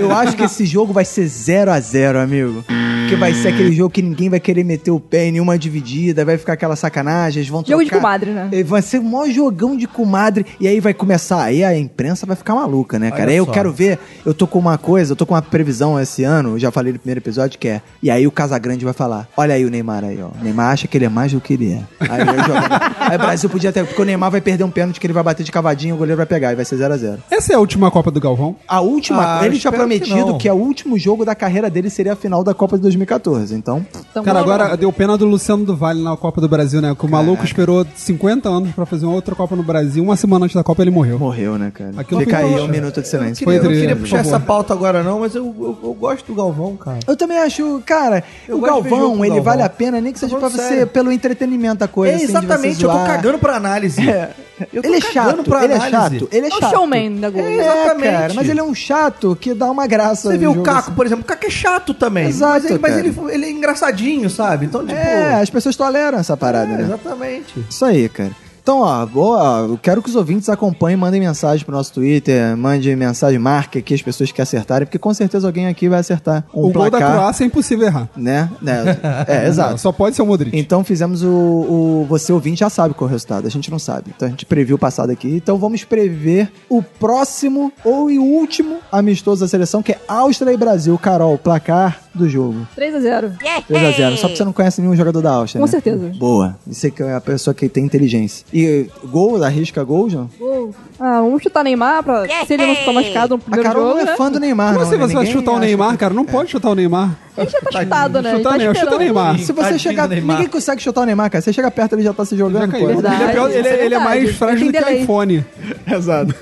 Eu acho que esse jogo vai ser 0x0, amigo. Porque vai ser aquele jogo que ninguém vai querer meter o pé em nenhuma dividida, vai ficar aquela sacanagem, eles vão Jogo de trocar. comadre, né? Vai ser um maior jogão de comadre. E aí vai começar. Aí a imprensa vai ficar maluca, né, cara? Olha aí eu só. quero ver. Eu tô com uma coisa, eu tô com uma previsão esse ano, já falei no primeiro episódio, que é. E aí o Casagrande vai falar: Olha aí o Neymar aí, ó. O Neymar acha que ele é mais do que ele é. Aí, eu jogo- aí o Brasil podia ter. Porque o Neymar vai perder um pênalti que ele vai bater de cavadinho, o goleiro vai pegar e vai ser 0x0. Essa é a última Copa do Galvão. A última, Ah, ele tinha que prometido não. que, o último jogo da carreira dele seria a final da Copa de 2014. Então, tamo Cara, agora deu pena do Luciano do Vale na Copa do Brasil, né? Que o maluco esperou 50 anos pra fazer uma outra Copa no Brasil. Uma semana antes da Copa ele morreu. morreu, né, cara? Aquilo Fica foi aí um minuto de silêncio. Foi eu não entre- queria por puxar essa pauta agora não, mas eu, eu, eu gosto do Galvão, cara. Eu também acho, cara, Eu o Galvão, ele Galvão. vale a pena, nem que seja pra você, pelo entretenimento da coisa. É, assim, de você exatamente, eu tô cagando pra análise. É. Eu tô Ele é cagando chato, pra ele é chato, ele é É o chato. showman da Globo. É, Exatamente. cara, mas ele é um chato que dá uma graça. Você no o Caco, assim. por exemplo, o Caco é chato também. Exato, mas ele, mas ele, ele é engraçadinho, sabe? Então, tipo. É, as pessoas toleram essa parada, é, né? exatamente. Isso aí, cara. Então, ó, boa, eu quero que os ouvintes acompanhem, mandem mensagem pro nosso Twitter, mandem mensagem, marque aqui as pessoas que acertarem, porque com certeza alguém aqui vai acertar um o gol da placar, Croácia é impossível errar. né? né? É, exato. Só pode ser o Modric. Então fizemos o, o. Você ouvinte já sabe qual é o resultado, a gente não sabe. Então a gente previu o passado aqui. Então vamos prever o próximo ou o último amistoso da seleção, que é Áustria e Brasil. Carol, placar do jogo. 3x0. 3x0. Só porque você não conhece nenhum jogador da Áustria. Com né? certeza. Boa. Isso aí que é a pessoa que tem inteligência. E gol, arrisca gol, João? Gol. Ah, vamos chutar Neymar pra se ele não ficar machucado no A primeiro Carol jogo, não é né? fã do Neymar, Como não. assim né? você vai Ninguém chutar o Neymar, que- cara? Não pode chutar o Neymar. Ele já tá chutado, né? Chutar Ele tá Neymar, chuta esperando. Neymar. Se você Tadinho chegar. do Neymar. Ninguém consegue chutar o Neymar, cara. Você chega perto, ele já tá se jogando, Já pô. caiu. Ele, é pior- ele- isso é ele é mais verdade. frágil do Tem que delay. iPhone. Exato.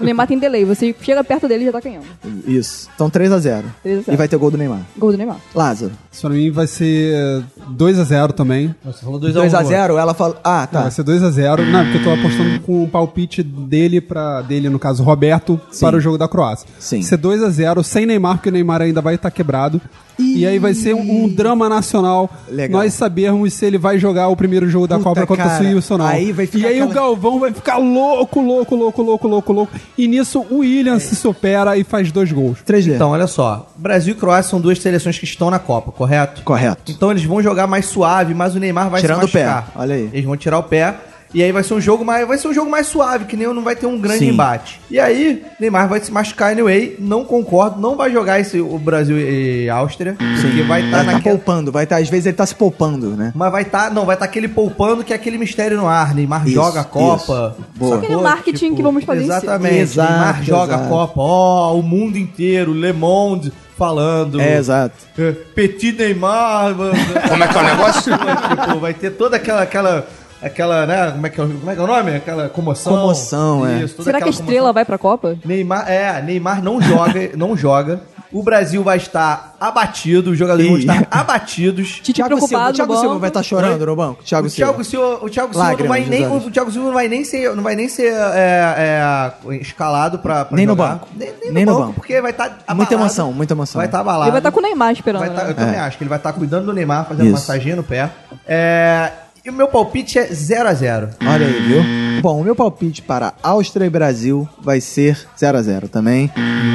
O Neymar tem delay. Você chega perto dele e já tá ganhando. Isso. Então 3x0. 3 a 0. E vai ter gol do Neymar. Gol do Neymar. Lázaro. Isso pra mim vai ser 2x0 também. Você falou 2x1. 2x0, ela fala. Ah, Não, tá. vai ser 2x0. Não, porque eu tô apostando com o palpite dele para dele, no caso, Roberto, para o jogo da Croácia. Sim. Vai ser 2x0, sem Neymar, porque o Neymar ainda vai estar quebrado. E aí vai ser um, um drama nacional. Legal. Nós sabermos se ele vai jogar o primeiro jogo da Puta, Copa contra cara, o Suíço ou não. aí vai ficar e aí o aquela- Galvão vai ficar louco, louco, louco, louco, louco, louco. E nisso o William se supera e faz dois gols. 3D. Então, olha só. Brasil e Croácia são duas seleções que estão na Copa, correto? Correto. Então eles vão jogar mais suave, mas o Neymar vai Tirando se o pé, machucar. olha aí. Eles vão tirar o pé. E aí vai ser um jogo mais, vai ser um jogo mais suave, que nem não vai ter um grande Sim. embate. E aí, Neymar vai se machucar anyway, não concordo, não vai jogar esse o Brasil e Áustria, porque vai estar Vai tá naquela poupando, vai tá, às vezes ele tá se poupando, né? mas vai estar, não, vai estar aquele poupando que é aquele mistério no ar. Neymar Isso, joga a Copa. isso. Boa. Aquele marketing que vamos fazer. Exatamente. Exato, Neymar joga exato. a Copa. Ó, o mundo inteiro, Le Monde falando. É, exato. É, Petit Neymar. Como é que é o negócio? tipo, vai ter toda aquela. aquela Aquela, né? Como é, que é, o- como é que é o nome? Aquela comoção. Comoção, é. Isso, Será que a estrela comoção. vai pra Copa? Neymar, é, Neymar não joga, não joga. O Brasil vai estar abatido, os jogadores vão estar abatidos. Tite Thiago Silva, Thiago no Silva banco. vai estar chorando no banco? Thiago o Silva. Thiago Silva, o Thiago Silva não vai nem, o Thiago Silva não vai nem ser, não vai nem ser é, é, escalado pra, pra Nem no jogar. banco. Nem, Nem no banco. porque vai estar Muita emoção, muita emoção. Vai estar abalado. Ele vai estar com o Neymar esperando. Vai tá- né? eu também É. acho que ele vai estar cuidando do Neymar, fazendo Isso. massaginha no pé. É, E o meu palpite é 0x0. Olha aí, viu? Bom, o meu palpite para Áustria e Brasil vai ser 0 a 0 também.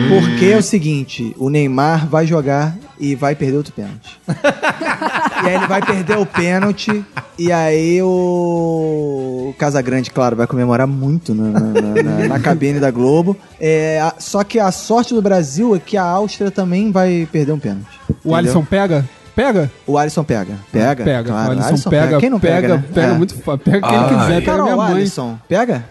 Porque é o seguinte, o Neymar vai jogar e vai perder outro pênalti. e aí ele vai perder o pênalti e aí o Casagrande, claro, vai comemorar muito na, na- na- na cabine da Globo. É, a- só que a sorte do Brasil é que a Áustria também vai perder um pênalti. O Entendeu? Alisson pega? Pega? O Alisson pega. Pega? Pega. Claro, o Alisson, pega, Quem não pega? pega, né? pega É. muito. Pega quem quiser, pega Carol, minha mãe. Alisson, pega?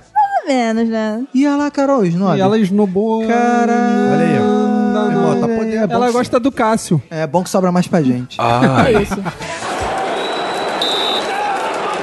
Pelo menos, né? E olha lá, Carol, Snob. E ela esnobou. Caralho. Olha aí. Não, não. tá. É Ela gosta do Cássio. É bom que sobra mais pra gente. É isso.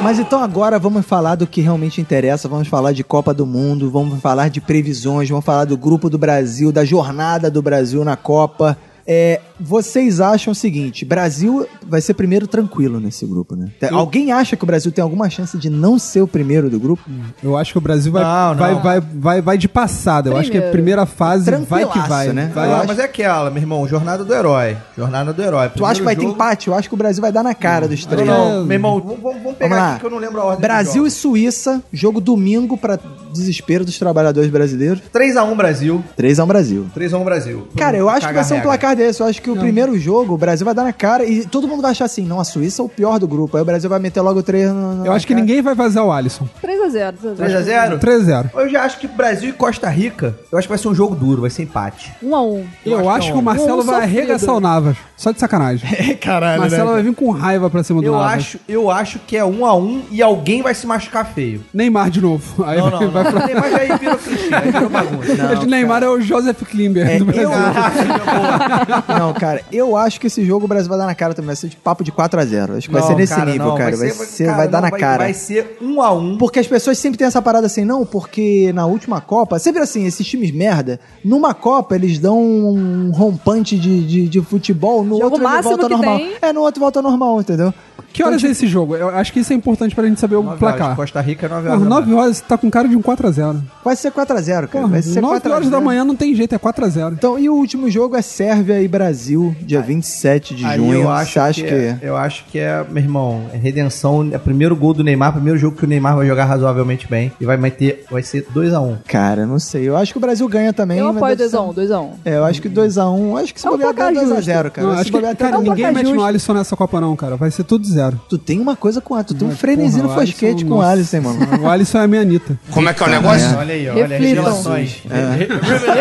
Mas então agora vamos falar do que realmente interessa. Vamos falar de Copa do Mundo, vamos falar de previsões, vamos falar do grupo do Brasil, da jornada do Brasil na Copa. É, vocês acham o seguinte: Brasil vai ser primeiro tranquilo nesse grupo, né? Tem- Alguém acha que o Brasil tem alguma chance de não ser o primeiro do grupo? Eu acho que o Brasil vai, Não, não. vai, vai, vai, vai de passada. Eu acho que a Primeiro. primeira fase vai que vai. né? Vai Eu lá. Ah, acho- mas é aquela, meu irmão, jornada do herói. Jornada do herói. Tu acha que vai ter Primeiro jogo- empate? Eu acho que o Brasil vai dar na cara dos Não, três. não, meu irmão, vamos, pegar Vamos aqui que eu não lembro a ordem. Brasil e Suíça, jogo domingo pra desespero dos trabalhadores brasileiros. 3x1 Brasil. 3x1 Brasil. 3x1 Brasil. Cara, eu acho que vai ser um placar desse. Eu acho que o primeiro jogo, o Brasil vai dar na cara e todo mundo vai achar assim, não, a Suíça é o pior do grupo. Aí o Brasil vai meter logo 3 no, Eu acho que ninguém vai vazar o Alisson. 3x0. 3x0? 3x0. Eu já acho que Brasil e Costa Rica, eu acho que vai ser um jogo duro, vai ser empate. 1x1. Eu, acho que o Marcelo Um vai sofrido. arregaçar o Navas. Só de sacanagem. Caralho, Marcelo vai vir com raiva pra cima do Eu Navas. acho, eu acho que é 1x1 e alguém vai se machucar feio. Neymar de novo. Aí Não, vai, não, vai não. pra... Mas aí virou clichê, aí virou bagunça. Acho que Neymar é o Joseph Klimber É, do Brasil. eu... não, cara, eu acho que esse jogo o Brasil vai dar na cara também. Vai ser de papo de 4x0. Acho que vai Não, ser nesse cara, nível, não, cara. Vai, ser, vai, cara, dar não, na cara. Vai ser 1x1. Porque as pessoas sempre têm essa parada assim, não, porque na última Copa, sempre assim, esses times merda, numa Copa eles dão um rompante de, de, de futebol, no Jogo outro volta normal. tem. É, no outro volta normal, entendeu? Que horas é esse jogo? Eu acho que isso é importante pra gente saber o 9 placar. horas, Costa Rica é 9 Porra, horas. da 9 horas, tá com cara de um 4x0. Vai ser 4x0, cara. vai ser 9 4 a horas 0. da manhã não tem jeito, é 4x0. Então, e o último jogo é Sérvia e Brasil, dia 27 de Aí junho. eu acho Você acha que, que, é, eu acho que é, meu irmão, é redenção, é primeiro gol do Neymar, primeiro jogo que o Neymar vai jogar razoavelmente bem e vai meter, vai ser 2x1. Cara, não sei. Eu acho que o Brasil ganha também. Eu apoio deve ser- 2x1, 2x1. É, eu acho que 2x1. Acho que se É um bobear placar 2x0, justo. cara. Não, acho que, cara, um ninguém mete no. Alisson nessa Copa não, cara. Vai ser tudo zero. Tu tem uma coisa com o Alisson, tu tem um Mas, frenesi porra, no o fosquete com o nossa. Alisson, hein, mano. O Alisson é a minha Anitta. Como é que é o negócio? Olha aí, olha as relações.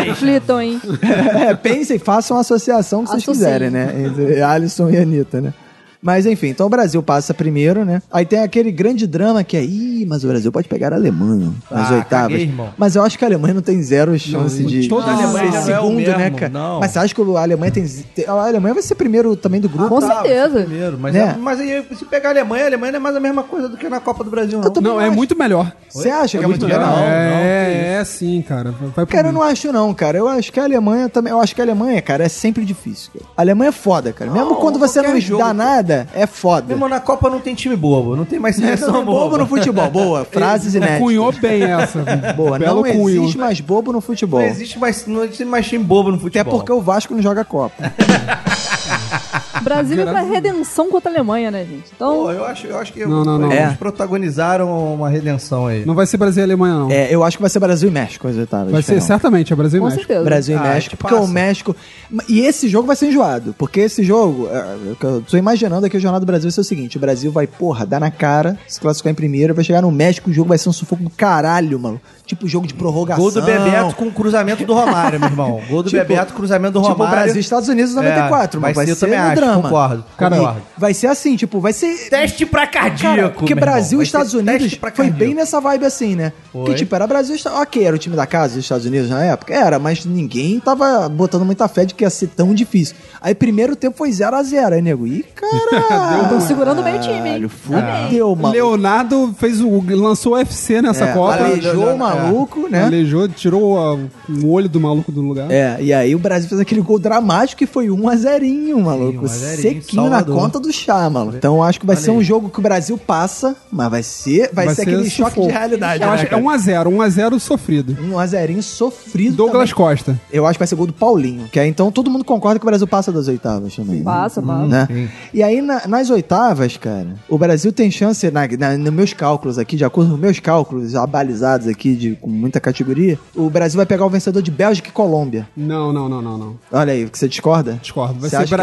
Reflitam, hein? É, pensem, façam a associação que vocês Associem. quiserem, né? Entre Alisson e Anitta, né? Mas enfim, então o Brasil passa primeiro, né? Aí tem aquele grande drama que é, ih, mas o Brasil pode pegar a Alemanha nas Ah, oitavas. caguei, irmão. mas eu acho que a Alemanha não tem zero chance Não, de toda a Alemanha ser é o segundo, mesmo, né, cara? não. Mas você acha que a Alemanha tem, a Alemanha vai ser primeiro também do grupo? Com Tá, certeza. Primeiro, mas, Né? é- mas aí, se pegar a Alemanha, a Alemanha não é mais a mesma coisa do que na Copa do Brasil, não. Não, é acho. muito melhor. Você acha que é muito melhor. melhor? Não, não, é, é, sim, cara. Vai Cara, eu não acho não, cara. Eu acho que a Alemanha também. Eu acho que a Alemanha, cara, é sempre difícil. cara. A Alemanha é foda, cara. Mesmo quando você não jogo. dá nada, é foda. Meu irmão, na Copa não tem time bobo, não tem mais seleção Não, boba. bobo no futebol. Boa. Frases inéditas. Cunhou bem essa. Boa. Belo não cunho. existe mais bobo no futebol. Não existe mais, não existe mais time bobo no Até futebol. porque o Vasco não joga Copa. O Brasil vai pra redenção contra a Alemanha, né, gente? Então, Pô, eu acho, eu acho que Não, não, não. eles É. protagonizaram uma redenção aí. Não vai ser Brasil e Alemanha, não. É, eu acho que vai ser Brasil e México as oitavas. vai ser certamente, é Brasil e com México. certeza. Brasil e Ah, México, que porque passa. o México. E esse jogo vai ser enjoado. Porque esse jogo, é, o que eu tô imaginando é que a jornada do Brasil vai ser o seguinte: o Brasil vai, porra, dar na cara, se classificar em primeiro, vai chegar no México, o jogo vai ser um sufoco do caralho, mano. Tipo jogo de prorrogação. Gol do Bebeto com cruzamento do Romário, meu irmão. Gol do Tipo- Bebeto, cruzamento do Tipo Romário. Brasil e Estados Unidos em 94, É, mas vai ser, eu ser também drama. concordo. Cara, concordo. Vai ser assim, tipo, vai ser. Teste pra cardíaco, Cara, porque meu irmão. Brasil e Estados Unidos foi bem nessa vibe assim, né? Foi. Porque, tipo, era Brasil e Estados Ok, era o time da casa dos Estados Unidos na época? Era, mas ninguém tava botando muita fé de que ia ser tão difícil. Aí, primeiro tempo foi 0x0, aí, nego. Ih, caralho. Estão segurando bem o time, hein? Fudeu, mano. Leonardo fez o, lançou o UFC nessa É, Copa. Aleijou o maluco, né? Aleijou, tirou a- o olho do maluco do lugar. É, e aí o Brasil fez aquele gol dramático que foi 1 a 0 maluco. Sim, 1 a Rogerinho, sequinho na conta do chá, mano. Então eu acho que vai Olha ser um aí. jogo que o Brasil passa, mas vai ser, vai Vai ser ser aquele choque de realidade. Eu né, acho que é cara? 1x0, 1x0 sofrido. um a zerinho sofrido. Douglas também. Costa. Eu acho que vai ser gol do Paulinho. Que aí, então todo mundo concorda que o Brasil passa das oitavas também. né? Passa, passa. Né? E aí, na- nas oitavas, cara, o Brasil tem chance, na, na- nos meus cálculos aqui, de acordo com meus cálculos abalizados aqui, de, com muita categoria, o Brasil vai pegar o vencedor de Bélgica e Colômbia. Não, não, não, não, não. Olha aí, que você discorda? Discordo. Vai Você ser acha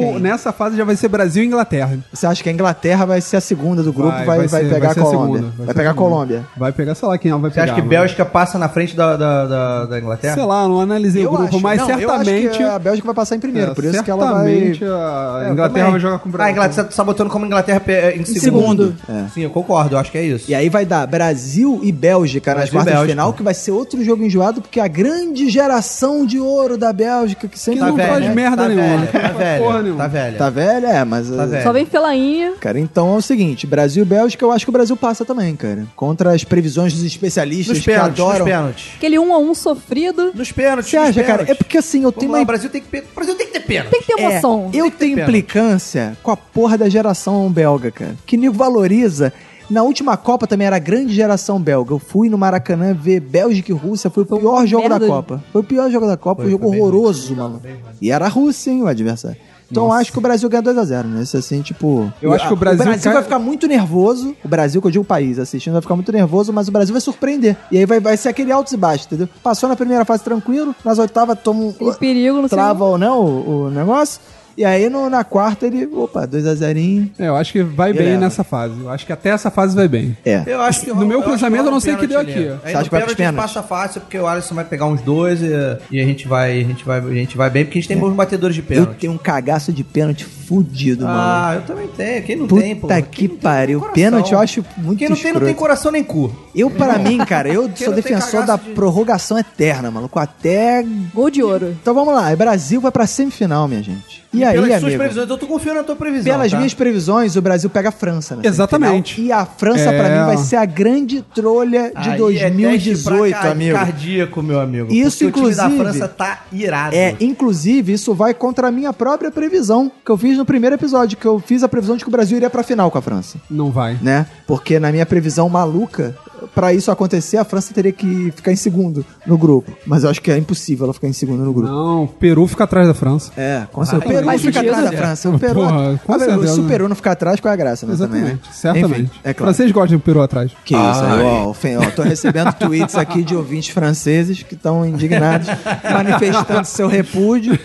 vai quem? nessa fase já vai ser Brasil e Inglaterra. Você acha que a Inglaterra vai ser a segunda do grupo, vai, vai, ser- pegar a Colômbia? segunda, Vai, pegar a. Colômbia. Vai pegar, sei lá quem ela vai Você pegar. acha que mas- Bélgica passa na frente da, da, da, da Inglaterra? Sei lá, não analisei o grupo, mas não, eu acho certamente. que a Bélgica vai passar em primeiro, é, por isso que ela vai... a É, eu Inglaterra vai jogar com o Brasil. Ah, a Inglaterra você tá botando como Inglaterra pe- em segundo. segundo. É. Sim, eu concordo, eu acho que é isso. E aí vai dar Brasil e Bélgica nas Brasil quartas de final, que vai ser outro jogo enjoado, porque a grande geração de ouro da Bélgica, que sempre Que não velha, faz né? merda tá nenhuma, não tá velha, porra nenhuma. Tá velha. Tá velha, é, mas... Tá uh, velha. Só vem felainha. Cara, então é o seguinte, Brasil e Bélgica, eu acho que o Brasil passa também, cara. Contra as previsões dos especialistas Nos que pênaltis, nos adoram... pênaltis. Aquele um a um sofrido. Nos pênaltis, Você nos acha, cara? pênaltis. É porque assim, eu Vamos tenho lá, uma o Brasil tem que, o Brasil tem que ter pênalti. Tem que ter É, emoção. eu ter tenho pênalti. implicância com a porra da geração belga, cara. Que nego valoriza. Na última Copa também era a grande geração belga. Eu fui no Maracanã ver Bélgica e Rússia. Foi o pior jogo da. Copa. Foi o pior jogo da Copa. Foi um jogo horroroso, mano. E era a Rússia, hein, o adversário. Então eu acho que o Brasil ganha 2x0, né? Isso assim, tipo. Eu acho que o Brasil cai- vai ficar muito nervoso. O Brasil, que eu digo o país, assistindo, vai ficar muito nervoso, mas o Brasil vai surpreender. E aí vai, vai ser aquele altos e baixos, entendeu? Passou na primeira fase tranquilo, nas oitavas toma um perigo no trava ou não o, o negócio. E aí no- na quarta ele, opa, 2x0. É, eu acho que vai bem leva. nessa fase. Eu acho que até essa fase vai bem. É. Eu acho que No meu eu acho cruzamento, eu não sei o que deu aqui. Você Aí acha no que pênalti passa fácil, porque o Alisson vai pegar uns dois e, e a gente vai, a gente vai, a gente vai bem, porque a gente tem bons batedores de Eu pênalti. tenho um cagaço de pênalti fudido, mano. Ah, eu também tenho. Quem não Puta tem, pô? que Quem não tem, pariu. Pênalti eu acho muito Quem não tem, não escroto. tem coração nem cu. Eu, pra mim, cara, eu Quem sou defensor da de- prorrogação eterna, maluco. Até. Gol de ouro. Então vamos lá. Brasil vai pra semifinal, minha gente. E, aí, Pelas suas amigo? previsões, eu tô confiando na tua previsão. Pelas tá? minhas previsões, o Brasil pega a França, né? Exatamente. E a França, pra É. mim, vai ser a grande trolha de Aí é 2018, teste pra ca- amigo. Cardíaco, meu amigo. Isso, porque o time da inclusive, França tá irado. É, inclusive, isso vai contra a minha própria previsão que eu fiz no primeiro episódio, que eu fiz a previsão de que o Brasil iria pra final com a França, Não vai. né? Porque na minha previsão maluca, pra isso acontecer, a França teria que ficar em segundo no grupo. Mas eu acho que é impossível ela ficar em segundo no grupo. Não, o Peru fica atrás da França. É, com certeza. O Peru fica sentido. atrás da França. O Peru, Porra, com Ah, certeza. se o Peru não ficar atrás, qual é a graça, né? Exatamente. Também, né? Certamente. Enfim, é claro. Francês gosta de Peru atrás. Que isso, aí, ó, ofen- ó, tô recebendo tweets aqui de ouvintes franceses que estão indignados, manifestando seu repúdio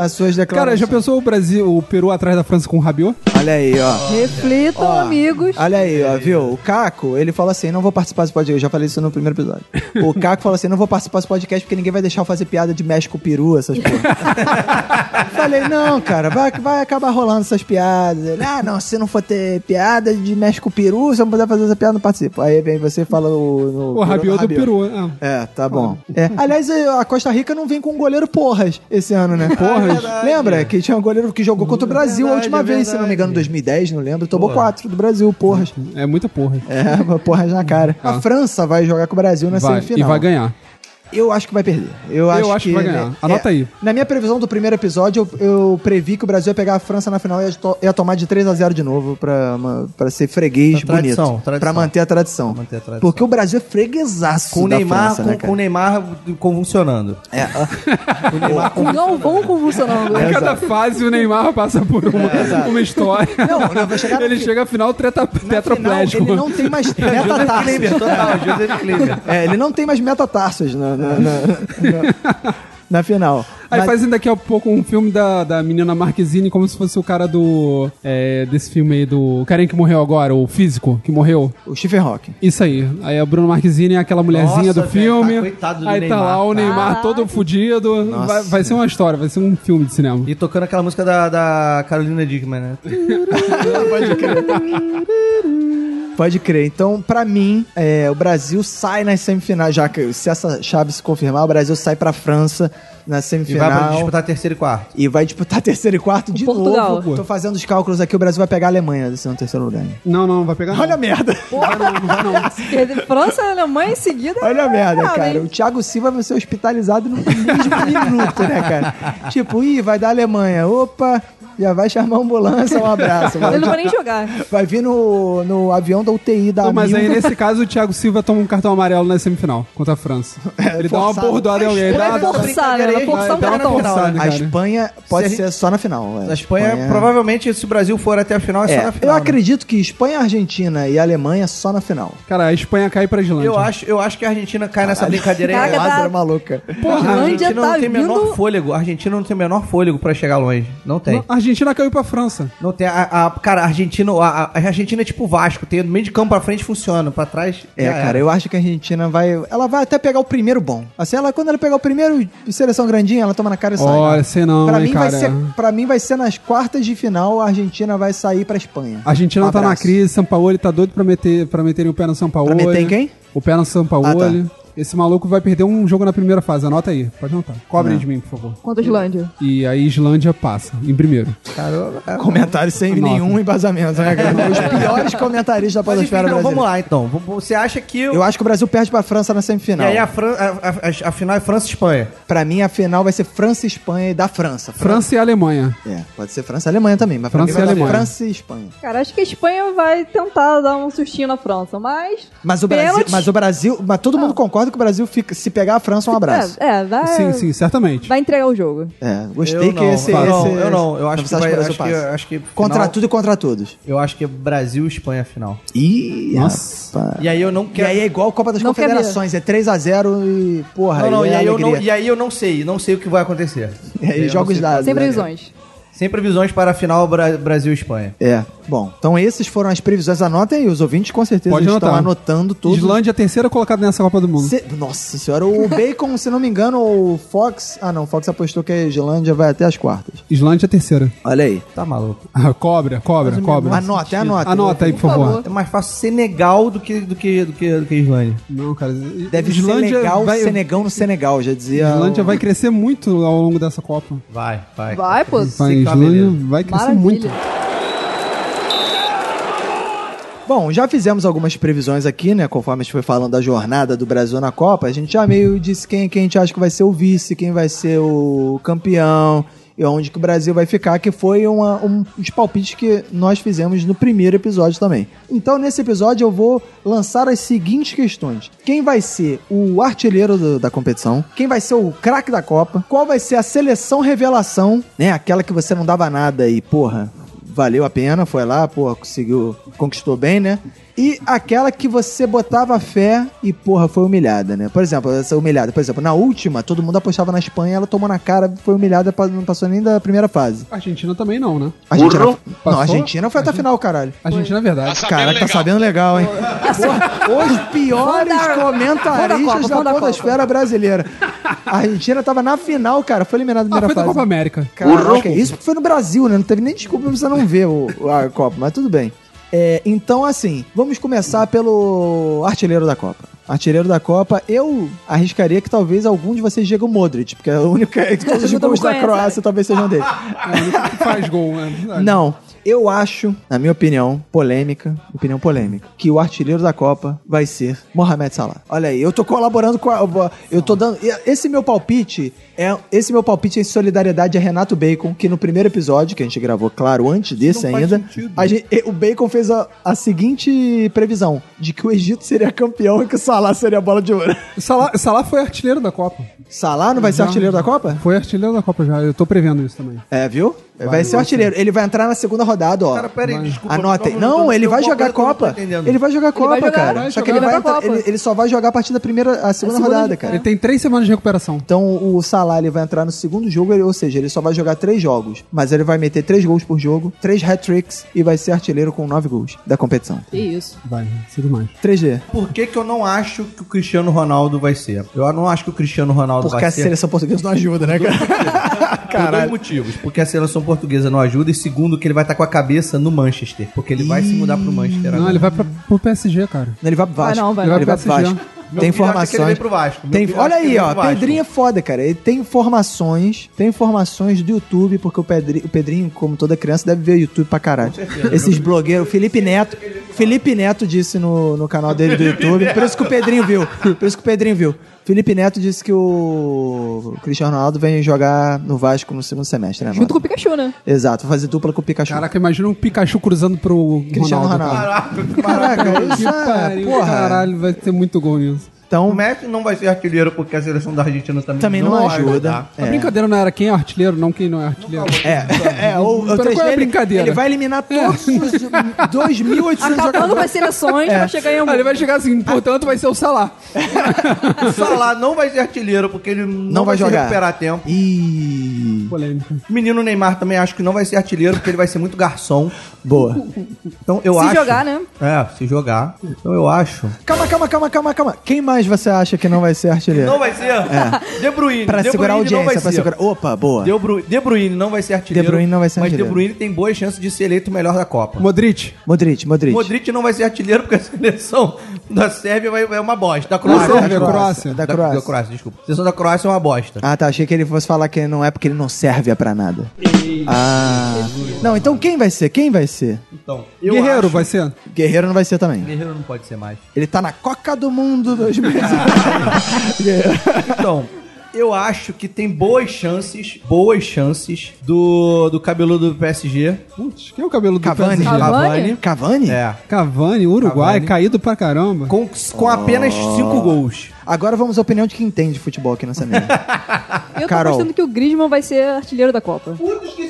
às suas Cara, declarações. já pensou o Brasil, o Peru atrás da França com o Rabiot? Olha aí, ó. Reflitam, Ó, amigos. Olha aí, ó, viu? O Caco, ele falou assim: não vou participar desse podcast. Eu já falei isso no primeiro episódio. O Caco falou assim: não vou participar desse podcast porque ninguém vai deixar eu fazer piada de México peru, essas porra. falei, não, cara, vai, vai acabar rolando essas piadas. Ele, ah, não, se não for ter piada de México peru, se eu não puder fazer essa piada, não participo. Aí vem você e fala o. No, O Rabiot do Peru. Ah, É, tá bom. É. Aliás, a Costa Rica não vem com um goleiro porras esse ano, né? Porras. Lembra que tinha um goleiro que jogou contra o Brasil a Verdade, última é vez, se não me engano, verdade. 2010, não lembro. Tomou Porra. quatro do Brasil, porras. é muita porra. É, porras na cara. A Ah. França vai jogar com o Brasil na Vai, semifinal. e vai ganhar. Eu acho que vai perder. Eu, acho, acho que vai ganhar. Anota é, aí. Na minha previsão do primeiro episódio, eu, eu previ que o Brasil ia pegar a França na final e ia, to- ia tomar de 3 a 0 de novo pra, ma- pra ser freguês Pra tradição, bonito. tradição. Pra manter a tradição. manter a tradição. Porque o Brasil é freguesaço Com o Neymar, França, com, né, com o Neymar convulsionando. É, Com o Neymar Com o Galvão convulsionando. A cada fase o Neymar passa por uma, uma história. Não, não, vai chegar ele chega ao final treta, Na final, tetraplégico. ele não tem mais Joseph metatarsos. Kleber, total, Joseph Kleber. É, ele não tem mais metatarsos na, na, na, na- na final. Aí Mas- fazem daqui a pouco um filme da, da menina Marquezine como se fosse o cara do. é, desse filme aí do. O carinha que morreu agora, o físico que morreu. O Stephen Hawking. Isso aí. Aí a Bruna Marquezine é aquela mulherzinha Nossa, do filme. velho, tá- coitado do aí tá Neymar, lá o. Neymar todo fudido. Nossa. Vai, vai ser uma história, vai ser um filme de cinema. E tocando aquela música da, da Carolina Dickman, né? Pode crer. Pode crer. Então, pra mim, é, o Brasil sai nas semifinais, já que se essa chave se confirmar, o Brasil sai pra França na E semifinal. vai pra disputar terceiro e quarto. E vai disputar terceiro e quarto de Portugal. novo. Tô fazendo os cálculos aqui, o Brasil vai pegar a Alemanha desse no terceiro lugar. Não, não, vai pegar. não. Olha a merda. Vai não, não vai não. França e Alemanha em seguida. Olha a merda, Ah, cara. O Thiago Silva vai ser hospitalizado no mesmo minuto, né, cara? Tipo, ih, vai dar Alemanha. Opa, Já vai chamar a ambulância, um abraço. Vai, Ele não vai nem jogar. vai vir no, no avião da UTI da Pô, mas aí nesse caso o Thiago Silva toma um cartão amarelo na semifinal contra a França. Ele dá uma forçado. bordoada em alguém. Ele dá vai uma- forçar, né? Vai forçar um cartão. forçada, A. Espanha pode Se a ser só na final. é. A Espanha, provavelmente, se o Brasil for até a final, é, É, só na final. eu né? acredito que Espanha, Argentina e Alemanha só na final. Cara, a Espanha cai pra Islândia. Eu acho, eu acho que a Argentina cai nessa brincadeira aí. Lázaro tá- é maluca. Porra, a Argentina tá não tem menor fôlego. A Argentina não tem menor fôlego pra chegar longe. Não tem. A Argentina caiu pra França. Não tem. A, a- cara, a Argentina, a, a Argentina é tipo Vasco. Tem no meio de campo pra frente funciona, pra trás. É, já cara, eu acho que a Argentina vai. Ela vai até pegar o primeiro bom. Assim, ela, quando ela pegar o primeiro seleção grandinha, ela toma na cara e sai. Olha, sei não, pra hein, mim vai cara. ser Pra mim vai ser nas quartas de final, a Argentina vai sair pra Espanha. A Argentina Um tá na crise, São Paulo tá doido pra, meter, pra meterem o pé no São Paulo. Pra meter em quem? O pé no São Paulo. Ah, tá. Esse maluco vai perder um jogo na primeira fase. Anota aí, pode anotar. Cobre Não. de mim, por favor. Contra a Islândia. E a Islândia passa, em primeiro. Comentários sem Nota. nenhum embasamento, né, cara? Os piores comentaristas da Mas enfim, podosfera então, brasileira. vamos lá então. Você acha que. Eu acho que o Brasil perde pra França na E semifinal. aí a, Fran- a, a- a final é França e Espanha. Pra mim, a final vai ser França e Espanha e da França. França e Alemanha. É, pode ser França e Alemanha também, mas pra França mim vai e dar Alemanha. França e Espanha. Cara, acho que a Espanha vai tentar dar um sustinho na França, mas. Mas o Brasil, Pênalti. mas o Brasil, mas todo mundo concorda que o Brasil fica, se pegar a França, um abraço. É, é, vai. Sim, sim, certamente. Vai entregar o jogo. É, gostei eu que não, esse, eu não, esse- eu não. Eu acho que vai. Acho que, acho que Contra final- tudo e contra todos. Eu acho que é Brasil e Espanha a final. Ih, Nossa. rapaz. E aí eu não E quero. aí é igual a Copa das Não Confederações, é 3x0 e, porra, Não, não, aí e é aí, eu não, e aí eu não sei, não sei o que vai acontecer. E aí Eu joga não os sei. dados. Sem né, previsões. Sem previsões para a final Bra- Brasil e Espanha. É, bom. Então esses foram as previsões. Anotem aí, os ouvintes com certeza Pode estão anotando tudo. Islândia é terceira colocada nessa Copa do Mundo. Se- Nossa senhora, o Bacon, se não me engano, o Fox... Ah não, o Fox apostou que a Islândia vai até as quartas. Islândia é a terceira. Olha aí. Tá maluco. Ah, cobra, cobra, cobra. Anotem, anotem. Anota aí, por favor. É mais fácil Senegal do que, do que, do que, do que Islândia. Não, cara. Deve ser legal vai, Senegão no Senegal, já dizia... Islândia o- vai crescer muito ao longo dessa Copa. Vai, vai. Vai, pô. Vai, tá, beleza. vai crescer Maravilha. muito. Bom, já fizemos algumas previsões aqui, né? Conforme a gente foi falando da jornada do Brasil na Copa, a gente já meio disse quem, quem a gente acha que vai ser o vice, quem vai ser o campeão e onde que o Brasil vai ficar, que foi uma, um dos palpites que nós fizemos no primeiro episódio também. Então, nesse episódio, eu vou lançar as seguintes questões: quem vai ser o artilheiro do- da competição? Quem vai ser o craque da Copa? Qual vai ser a seleção revelação, né? Aquela que você não dava nada e, porra, valeu a pena, foi lá, pô, conseguiu, conquistou bem, né? E aquela que você botava fé e, porra, foi humilhada, né? Por exemplo, essa humilhada. Por exemplo, na última, todo mundo apostava na Espanha, ela tomou na cara, foi humilhada, não passou nem da primeira fase. A Argentina também não, né? A Argentina, não, Passou? a Argentina foi até a final, caralho. A Argentina é verdade. Caraca, tá sabendo legal, hein? Porra, os piores comentaristas da dar podosfera brasileira. A Argentina tava na final, cara, foi eliminada na Ah, primeira foi da fase. Copa América. Caraca, isso porque foi no Brasil, né? Não teve nem desculpa pra você não ver o, a Copa, mas tudo bem. É, então, assim, vamos começar pelo artilheiro da Copa. Artilheiro da Copa, eu arriscaria que talvez algum de vocês diga o Modric, porque é o único que todos os gols da Croácia talvez sejam dele. É o único que faz gol, né? Não, eu acho, na minha opinião, polêmica, opinião polêmica, que o artilheiro da Copa vai ser Mohamed Salah. Olha aí, eu tô colaborando com a, eu tô dando esse meu palpite é esse meu palpite é em solidariedade a Renato Bacon, que no primeiro episódio que a gente gravou, claro, antes desse Não faz ainda, gente- o Bacon fez a, a seguinte previsão de que o Egito seria campeão e que o Salah seria a bola de ouro. Salah, Salah foi artilheiro da Copa. Salah não vai ser Já. artilheiro da Copa? Foi artilheiro da Copa já. Eu tô prevendo isso também. É, viu? Vai, ser artilheiro. Ele vai entrar na segunda rodada, ó. Cara, pera aí, desculpa. Anotem. não, Não, não, ele vai jogar Copa. Ele vai jogar Copa, vai jogar, cara. vai Só que ele vai vai entrar- ele, ele só vai jogar a partir da primeira, a segunda segunda- rodada, cara. Ele tem três semanas de recuperação. Então o Salah ele vai entrar no segundo jogo, ele- ou seja, ele só vai jogar três jogos, mas ele vai meter três gols por jogo, três hat-tricks e vai ser artilheiro com nove gols da competição. Que isso. Vai, ser demais. 3G. Por que, que eu não acho que o Cristiano Ronaldo vai ser? Eu não acho que o Cristiano Ronaldo Porque vai a ser. seleção portuguesa não ajuda, né, cara? Por dois motivos. Porque a seleção portuguesa não ajuda e segundo que ele vai estar com a cabeça no Manchester. Porque ele vai se mudar pro Manchester Não, agora. ele vai pra, pro PSG, cara. Ele vai pro Vasco. Vai não, vai ele não. vai pro Vai pro Vasco. Meu Tem ele informações. vem pro Vasco. Meu Tem, filho olha aí, ó. Pedrinho é foda, cara. Ele tem informações. Tem informações do YouTube, porque o Pedrinho, o Pedrinho, como toda criança, deve ver YouTube pra caralho. Esses blogueiros. O Felipe Neto. Felipe Neto disse no, no canal dele do YouTube. Por isso que o Pedrinho viu. Por isso que o Pedrinho viu. Felipe Neto disse que o Cristiano Ronaldo vem jogar no Vasco no segundo semestre, né, Junto com mano? o Pikachu, né? Exato, vou fazer dupla com o Pikachu. Caraca, imagina um Pikachu cruzando pro Cristiano Ronaldo. Ronaldo. cara. Caraca, Que isso é, pariu, porra. caralho, vai ter muito gol nisso. O Então, Messi não vai ser artilheiro porque a seleção da Argentina também, também não, vai ajuda. ajudar. A brincadeira não era quem é artilheiro, não quem não é artilheiro. É, é, o, o Pera, trecho qual é a brincadeira? Ele vai eliminar todos os 2.800 Acabando com as seleções, vai chegar em um. Ah, ele vai chegar assim, portanto vai ser o Salah. O Salah não vai ser artilheiro porque ele não, vai vai, se jogar. recuperar tempo. Ih, Polêmica. O menino Neymar também acho que não vai ser artilheiro porque ele vai ser muito garçom. boa. Então eu Se acho. jogar, né? É, se jogar. Então eu acho. Calma, calma, calma, calma, calma. Quem mais você acha que não vai ser artilheiro? Não vai ser? De Bruyne. Pra De segurar a Bruyne não vai audiência, pra ser. segurar... Opa, boa. De Bruyne, De Bruyne não vai ser artilheiro. De Bruyne não vai ser Mas artilheiro. De Bruyne tem boas chances de ser eleito o melhor da Copa. Modric. Modric, Modric. Modric não vai ser artilheiro porque a seleção da Sérvia vai, é uma bosta. Da Da Croácia. Sérvia, da Croácia. Da Da, Croácia. da Croácia, desculpa. A seleção da Croácia é uma bosta. Ah, tá. Achei que ele fosse falar que não é porque ele não serve pra nada. Ah. Não, então quem vai ser? Quem vai ser? Então, eu Guerreiro acho- vai ser. Guerreiro não vai ser também. Guerreiro não pode ser mais. Ele tá na Coca do Mundo 2000. Então, eu acho que tem boas chances, boas chances do, do cabeludo do PSG. Putz, quem é o cabelo do Cavani. PSG? Cavani? Cavani? É. Cavani, Uruguai, Cavani. caído pra caramba. Com, com apenas cinco gols. Agora vamos à opinião de quem entende futebol aqui nessa mesa. Eu tô Carol. que o Griezmann vai ser artilheiro da Copa.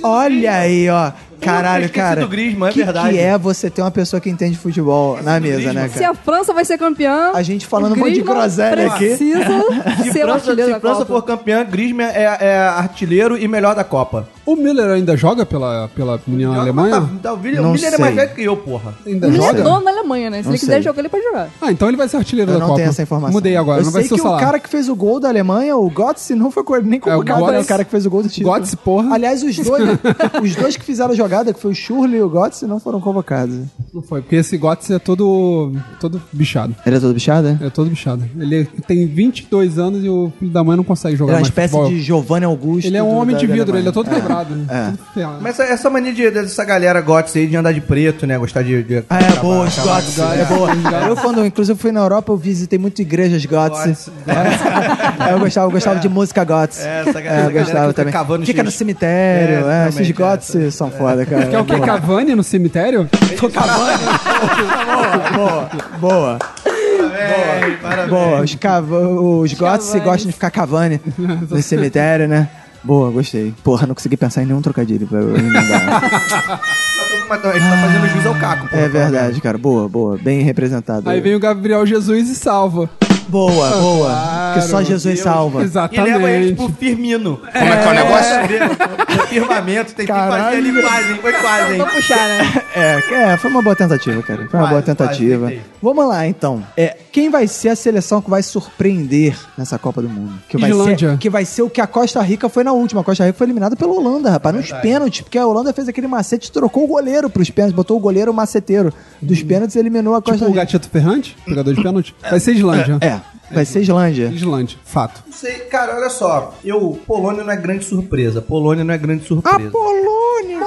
Olha aí, ó. Caralho, cara. do Griezmann, é que, verdade. que é você ter uma pessoa que entende futebol na mesa, né, Se cara? a França vai ser campeã. A gente falando o um monte de Griezmann groselha aqui. Precisa Se ser o França, artilheiro se da França Copa. for campeã, Griezmann é, é artilheiro e melhor da Copa. O Miller ainda joga pela, pela União Alemanha? Tá, tá, o William, Não o William é sei. mais velho que eu, porra. Ainda Ele é joga? dono da Alemanha, né? Se Não ele quiser sei. jogar, ele pode jogar. Ah, então ele vai ser artilheiro Eu da não Copa. tenho essa informação. Mudei agora, Eu não vai sei ser o que o cara que fez o gol da Alemanha, o Götze, não foi co- nem convocado, Götze. né? O cara que fez o gol do título. Götze, porra. Aliás, os dois, os dois que fizeram a jogada, que foi o Schurrle e o Götze, não foram convocados. Não foi, porque esse Götze é todo, todo bichado. Ele é todo bichado, é? É todo bichado. Ele tem 22 anos e o filho da mãe não consegue Ele jogar é uma espécie futebol. de Giovanni Augusto. Ele é um homem de vidro, ele é todo É. quebrado. né? É. Todo ferrado. Mas essa, mania de, dessa galera gótica aí de andar de preto, né? Gostar de. de Ah, é acabar- boa, os Götze, é boa. Eu, quando, inclusive, fui na Europa, eu visitei muito igrejas Götze. É, eu gostava, eu gostava de música Götze. É, essa galera- É, eu gostava também. Fica no cemitério, É, é, esses é, Götze são foda, cara. Que é o que? Cavani no cemitério? Boa, boa. Parabéns, parabéns. Boa, os, cava os Götze Cavani. gostam de ficar cavani no cemitério, né? Boa, gostei. Porra, não consegui pensar em nenhum trocadilho pra eu emendar. Mas A gente tá fazendo jus ao Caco, pô. É verdade, cara. Boa, boa. Bem representado. Aí vem o Gabriel Jesus e salva. Boa, boa. Claro, que só Jesus Deus. salva. E Exatamente. leva ele pro Firmino. Como é que é o negócio? No firmamento, tem que fazer Caralho. ali quase, hein? Foi quase, hein? Vou puxar, né? É, é, foi uma boa tentativa, cara. Foi uma Quase, boa tentativa. quase. Vamos lá, então. É, quem vai ser a seleção que vai surpreender nessa Copa do Mundo? Que vai Islândia. ser, que vai ser o que a Costa Rica foi na última. A Costa Rica foi eliminada pela Holanda, rapaz, nos pênaltis, porque a Holanda fez aquele macete, trocou o goleiro pros pênaltis, botou o goleiro maceteiro dos pênaltis e eliminou a Costa Tipo o Rica. Gatito Ferrante, pegador de pênalti. Vai ser Islândia. É, Yeah. Vai ser Islândia. Islândia, fato. Não sei, cara, olha só. Eu, Polônia não é grande surpresa. Polônia não é grande surpresa. Polônia!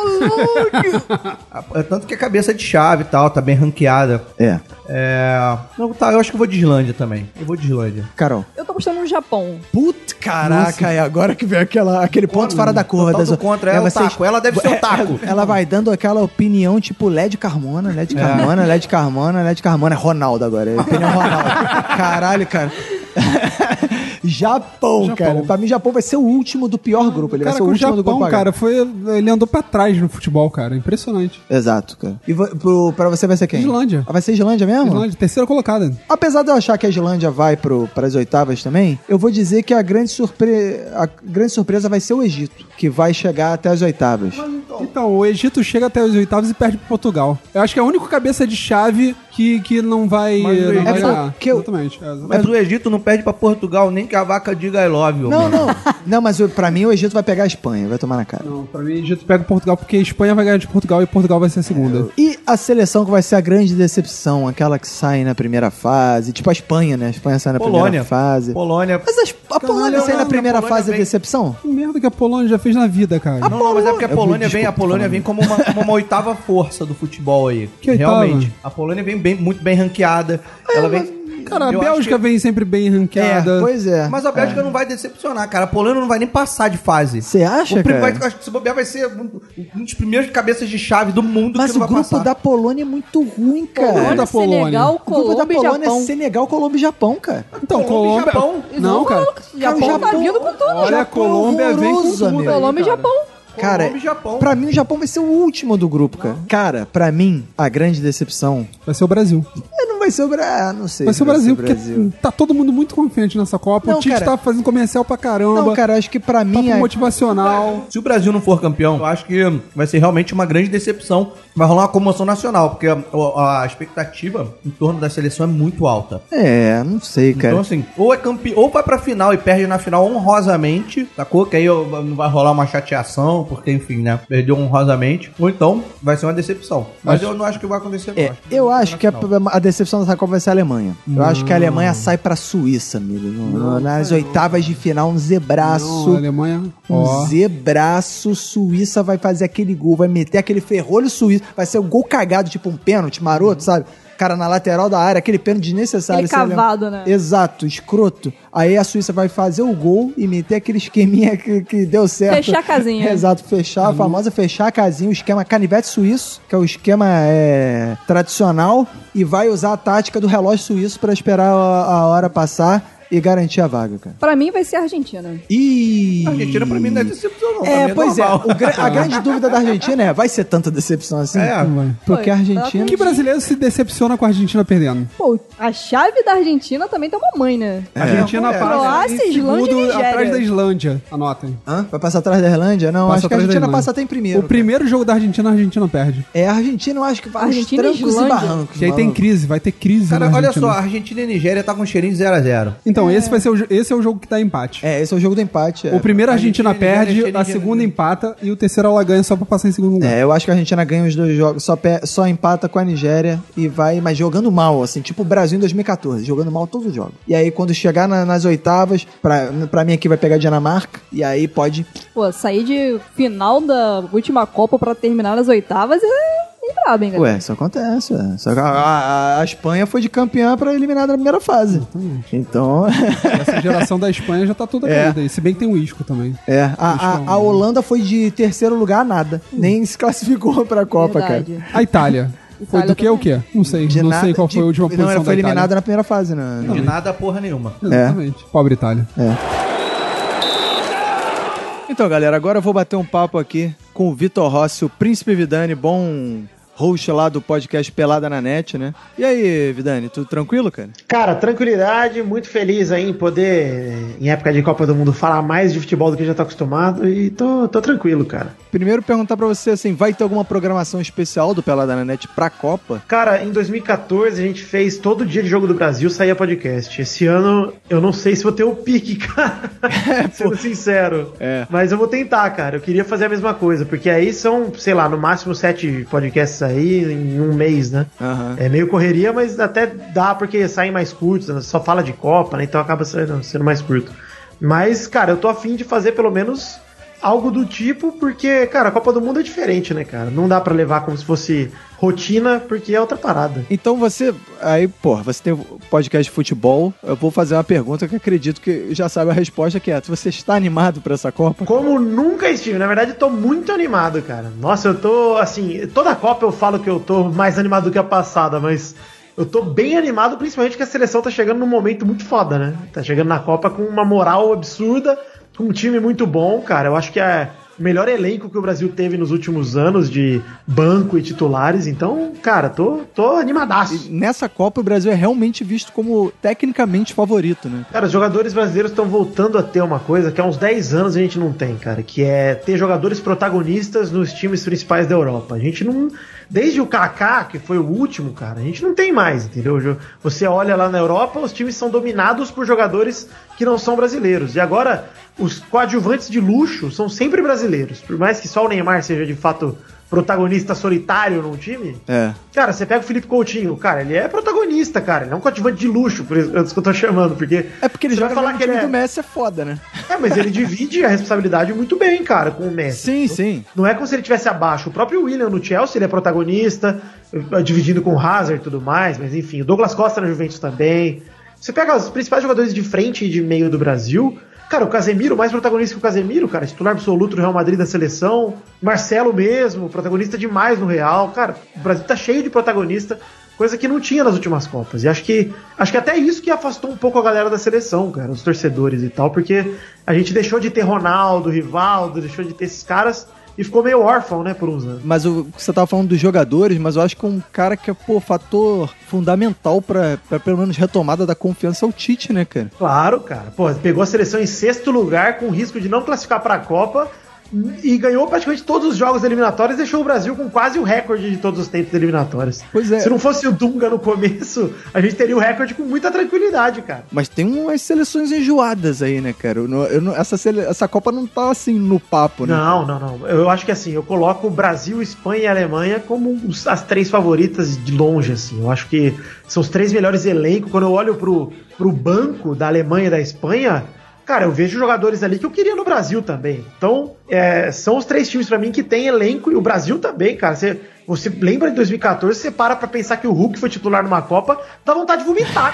Ah, É tanto que a cabeça é de chave e tal, tá bem ranqueada. É, É. Não, tá, eu acho que eu vou de Islândia também. Eu vou de Islândia. Carol. Eu tô apostando no Japão. Puta, caraca, é agora que vem aquela, aquele ponto fora da curva. Das- do contra, é o vocês- taco. Ela deve ser o taco. Ela vai dando aquela opinião tipo LED Carmona, LED Carmona, LED Carmona, LED Carmona. É Ronaldo agora, é opinião Ronaldo. Caralho, cara. Japão, Japão. cara. Pra mim, Japão vai ser o último do pior grupo. Ele vai Cara, ser o o último do grupo Japão, H. cara, foi, ele andou pra trás no futebol, cara. Impressionante. Exato, cara. E pro, pra você vai ser quem? Islândia. Ah, Vai ser Islândia mesmo? Islândia, terceira colocada. Apesar de eu achar que a Islândia vai pro, pras oitavas também, eu vou dizer que a grande, surpre... a grande surpresa vai ser o Egito, que vai chegar até as oitavas. Então, o Egito chega até os oitavos e perde pro Portugal. Eu acho que é a única cabeça de chave que, que não vai, Mas não vai É ganhar. eu- Exatamente. é, exatamente. Mas o Egito não perde pra Portugal nem que a vaca diga I love you. Não, mano. não. Não, mas pra mim o Egito vai pegar a Espanha, vai tomar na cara. Não, pra mim, o Egito pega o Portugal porque a Espanha vai ganhar de Portugal e Portugal vai ser a segunda. E a seleção que vai ser a grande decepção, aquela que sai na primeira fase, tipo a Espanha, né? A Espanha sai na Polônia. primeira fase. Polônia. Mas as- a Polônia Caralho, sai na primeira Polônia fase é vem- decepção? Que merda que a Polônia já fez na vida, cara. Não, não, mas é porque a Polônia vem, a Polônia vem como uma, como uma oitava força do futebol aí. Que oitava? Realmente. A Polônia vem bem, muito bem ranqueada. ela vem. Cara, a Eu Bélgica que- vem sempre bem É, ranqueada. pois é. Mas a Bélgica não vai decepcionar, cara. A Polônia não vai nem passar de fase. Você acha, o cara? vai- acho que se bobear vai ser um, um dos primeiros cabeças de chave do mundo Mas que o não vai grupo passar. da Polônia é muito ruim, cara. Polônia, da Polônia. Senegal, O grupo da Colômbia Polônia Japão. é Senegal, Colômbia e Japão, cara. Então, Colômbia e Colômbia. Japão. Não, cara. O Japão tá vindo com tudo. Olha, a Japão Colômbia vem com tudo. Colômbia e cara. Japão. Cara, Colômbia e Japão. pra mim o Japão vai ser o último do grupo, cara. Cara, pra mim, a grande decepção Vai ser o Brasil. é, não vai ser o Brasil. não sei. Vai se ser o Brasil, porque Brasil. tá todo mundo muito confiante nessa Copa. Não, o Tite cara. tá fazendo comercial pra caramba. Não, cara, acho que pra mim. papo a- motivacional. Se o Brasil não for campeão, eu acho que vai ser realmente uma grande decepção. Vai rolar uma comoção nacional, porque a, a- expectativa em torno da seleção é muito alta. É, não sei, cara. Então, assim, ou é campeão, ou vai pra final e perde na final honrosamente, sacou? Que aí vai rolar uma chateação, porque, enfim, né? Perdeu honrosamente. Ou então vai ser uma decepção. Mas Acho- eu não acho que vai acontecer, não. É, eu acho que a, a decepção dessa Copa vai ser a Alemanha. Eu acho que a Alemanha sai pra Suíça, amigo. No- nas oitavas de final, um Não, zebraço. a Alemanha. Um Ó. zebraço, Suíça vai fazer aquele gol, vai meter aquele ferrolho suíço, vai ser um gol cagado, tipo um pênalti maroto, sabe? Cara na lateral da área, aquele pênalti desnecessário. Aquele você lembra? cavado, né? Exato, escroto. Aí a Suíça vai fazer o gol e meter aquele esqueminha que, que deu certo. Fechar a casinha. Exato, fechar, a famosa fechar a casinha, o esquema canivete suíço, que é o esquema é, tradicional, e vai usar a tática do relógio suíço pra esperar a, a hora passar e garantir a vaga, cara. Pra mim vai ser a Argentina. E... A Argentina pra mim não é decepção, não. Pra mim É, pois normal. é. O gra- a grande dúvida da Argentina é: vai ser tanta decepção assim? É. Porque a Argentina. Que brasileiro se decepciona com a Argentina perdendo? Pô, a chave da Argentina também tá uma mãe, né? A Argentina é. passa Croácia, em Islândia e Nigéria. atrás da Islândia. Anotem. Hã? Vai passar atrás da Irlândia? Não, Passa acho que a Argentina passa até em primeiro. o primeiro jogo da Argentina, a Argentina perde. cara. É, a Argentina eu acho que vai Argentina e trancos e Islândia. barrancos. Que aí tem crise, vai ter crise Cara, na olha só, a Argentina e a Nigéria tá com cheirinho de 0x0. Então, esse vai ser o, esse é o jogo que dá empate. É, esse é o jogo do empate. é. O primeiro a Argentina, Argentina perde, Nigéria, a segunda Nigéria. empata e o terceiro ela ganha só pra passar em segundo lugar. É, eu acho que a Argentina ganha os dois jogos, só, pe- só empata com a Nigéria e vai, mas jogando mal, assim, tipo o Brasil em 2014, jogando mal todos os jogos. E aí, quando chegar na- nas oitavas, pra, pra mim aqui vai pegar a Dinamarca, e aí pode. Pô, sair de final da última Copa pra terminar nas oitavas é bem brabo, hein, cara? Ué, isso acontece. ué. Só que a, a- a Espanha foi de campeã pra eliminar na primeira fase. Então, Essa geração da Espanha já tá toda É. caída aí. Se bem que tem o Isco também. é, a, a, a Holanda foi de terceiro lugar a nada. Nem se classificou pra Copa, Verdade. cara. A Itália. Foi do que o quê? Não sei. De não nada- sei qual de- foi a última Não, posição ela foi eliminada na primeira fase, né? De nada porra nenhuma. Exatamente. Pobre Itália. Então, galera, agora eu vou bater um papo aqui com o Vitor Rossi, o Príncipe Vidani, bom host lá do podcast Pelada na Net, né? E aí, Vidani, tudo tranquilo, cara? Cara, tranquilidade, muito feliz aí em poder, em época de Copa do Mundo, falar mais de futebol do que já tô acostumado e tô, tô tranquilo, cara. Primeiro perguntar pra você, assim, vai ter alguma programação especial do Pelada na Net pra Copa? Cara, em 2014 a gente fez todo dia de Jogo do Brasil saía podcast. Esse ano eu não sei se vou ter o pique, cara. Sendo sincero. É. Mas eu vou tentar, cara. Eu queria fazer a mesma coisa, porque aí são, sei lá, no máximo sete podcasts aí em um mês, né? Aham. É meio correria, mas até dá porque saem mais curtos, né? só fala de Copa, né? Então acaba sendo, sendo mais curto. Mas, cara, eu tô afim de fazer pelo menos algo do tipo, porque, cara, a Copa do Mundo é diferente, né, cara? Não dá pra levar como se fosse rotina, porque é outra parada. Então você, aí, porra, você tem o podcast de futebol, eu vou fazer uma pergunta que acredito que já sabe a resposta, que é, você está animado pra essa Copa? Como nunca estive, na verdade, tô muito animado, cara. Nossa, eu tô, assim, toda Copa eu falo que eu tô mais animado do que a passada, mas eu tô bem animado, principalmente que a seleção tá chegando num momento muito foda, né? Tá chegando na Copa com uma moral absurda, com um time muito bom, cara. Eu acho que é o melhor elenco que o Brasil teve nos últimos anos de banco e titulares, então, cara, tô, tô animadaço. E nessa Copa o Brasil é realmente visto como tecnicamente favorito, né? Cara, os jogadores brasileiros estão voltando a ter uma coisa que há uns 10 anos a gente não tem, cara, que é ter jogadores protagonistas nos times principais da Europa. A gente não. Desde o Kaká, que foi o último, cara, a gente não tem mais, entendeu? Você olha lá na Europa, os times são dominados por jogadores que não são brasileiros. E agora, os coadjuvantes de luxo são sempre brasileiros. Por mais que só o Neymar seja de fato protagonista solitário num time, É. Cara, você pega o Felipe Coutinho, cara, ele é protagonista, cara. Ele é um coadjuvante de luxo, por isso é isso que eu tô chamando, porque. É porque ele joga falar que ele é... do Messi é foda, né? É, mas ele divide a responsabilidade muito bem, cara, com o Messi. Sim, sim. Não é como se ele tivesse abaixo. O próprio William no Chelsea, ele é protagonista, eh, dividindo com o Hazard e tudo mais, mas enfim, o Douglas Costa na Juventus também. Você pega os principais jogadores de frente e de meio do Brasil. Cara, o Casemiro, mais protagonista que o Casemiro, cara, titular absoluto do Real Madrid da seleção. Marcelo mesmo, protagonista demais no Real. Cara, o Brasil tá cheio de protagonista, coisa que não tinha nas últimas Copas. E acho que acho que até isso que afastou um pouco a galera da seleção, cara, os torcedores e tal, porque a gente deixou de ter Ronaldo, Rivaldo, deixou de ter esses caras e ficou meio órfão, né, por uns anos. Mas o, você tava falando dos jogadores, mas eu acho que um cara que é, pô, fator fundamental pra, pra pelo menos retomada da confiança é o Tite, né, cara? Claro, cara. Pô, pegou a seleção em sexto lugar com risco de não classificar pra Copa e ganhou praticamente todos os jogos eliminatórios e deixou o Brasil com quase o recorde de todos os tempos eliminatórios. Pois é. Se não fosse o Dunga no começo, a gente teria o recorde com muita tranquilidade, cara. Mas tem umas seleções enjoadas aí, né, cara? Eu não- eu não- essa, sele- essa Copa não tá assim no papo, né? Não, não, não. Eu acho que assim, eu coloco o Brasil, Espanha e Alemanha como as três favoritas de longe, assim. Eu acho que são os três melhores elencos. Quando eu olho pro, pro banco da Alemanha e da Espanha, cara, eu vejo jogadores ali que eu queria no Brasil também. Então, é, são os três times pra mim que tem elenco e o Brasil também, cara. Você, você lembra de 2014, você para pra pensar que o Hulk foi titular numa Copa, dá vontade de vomitar,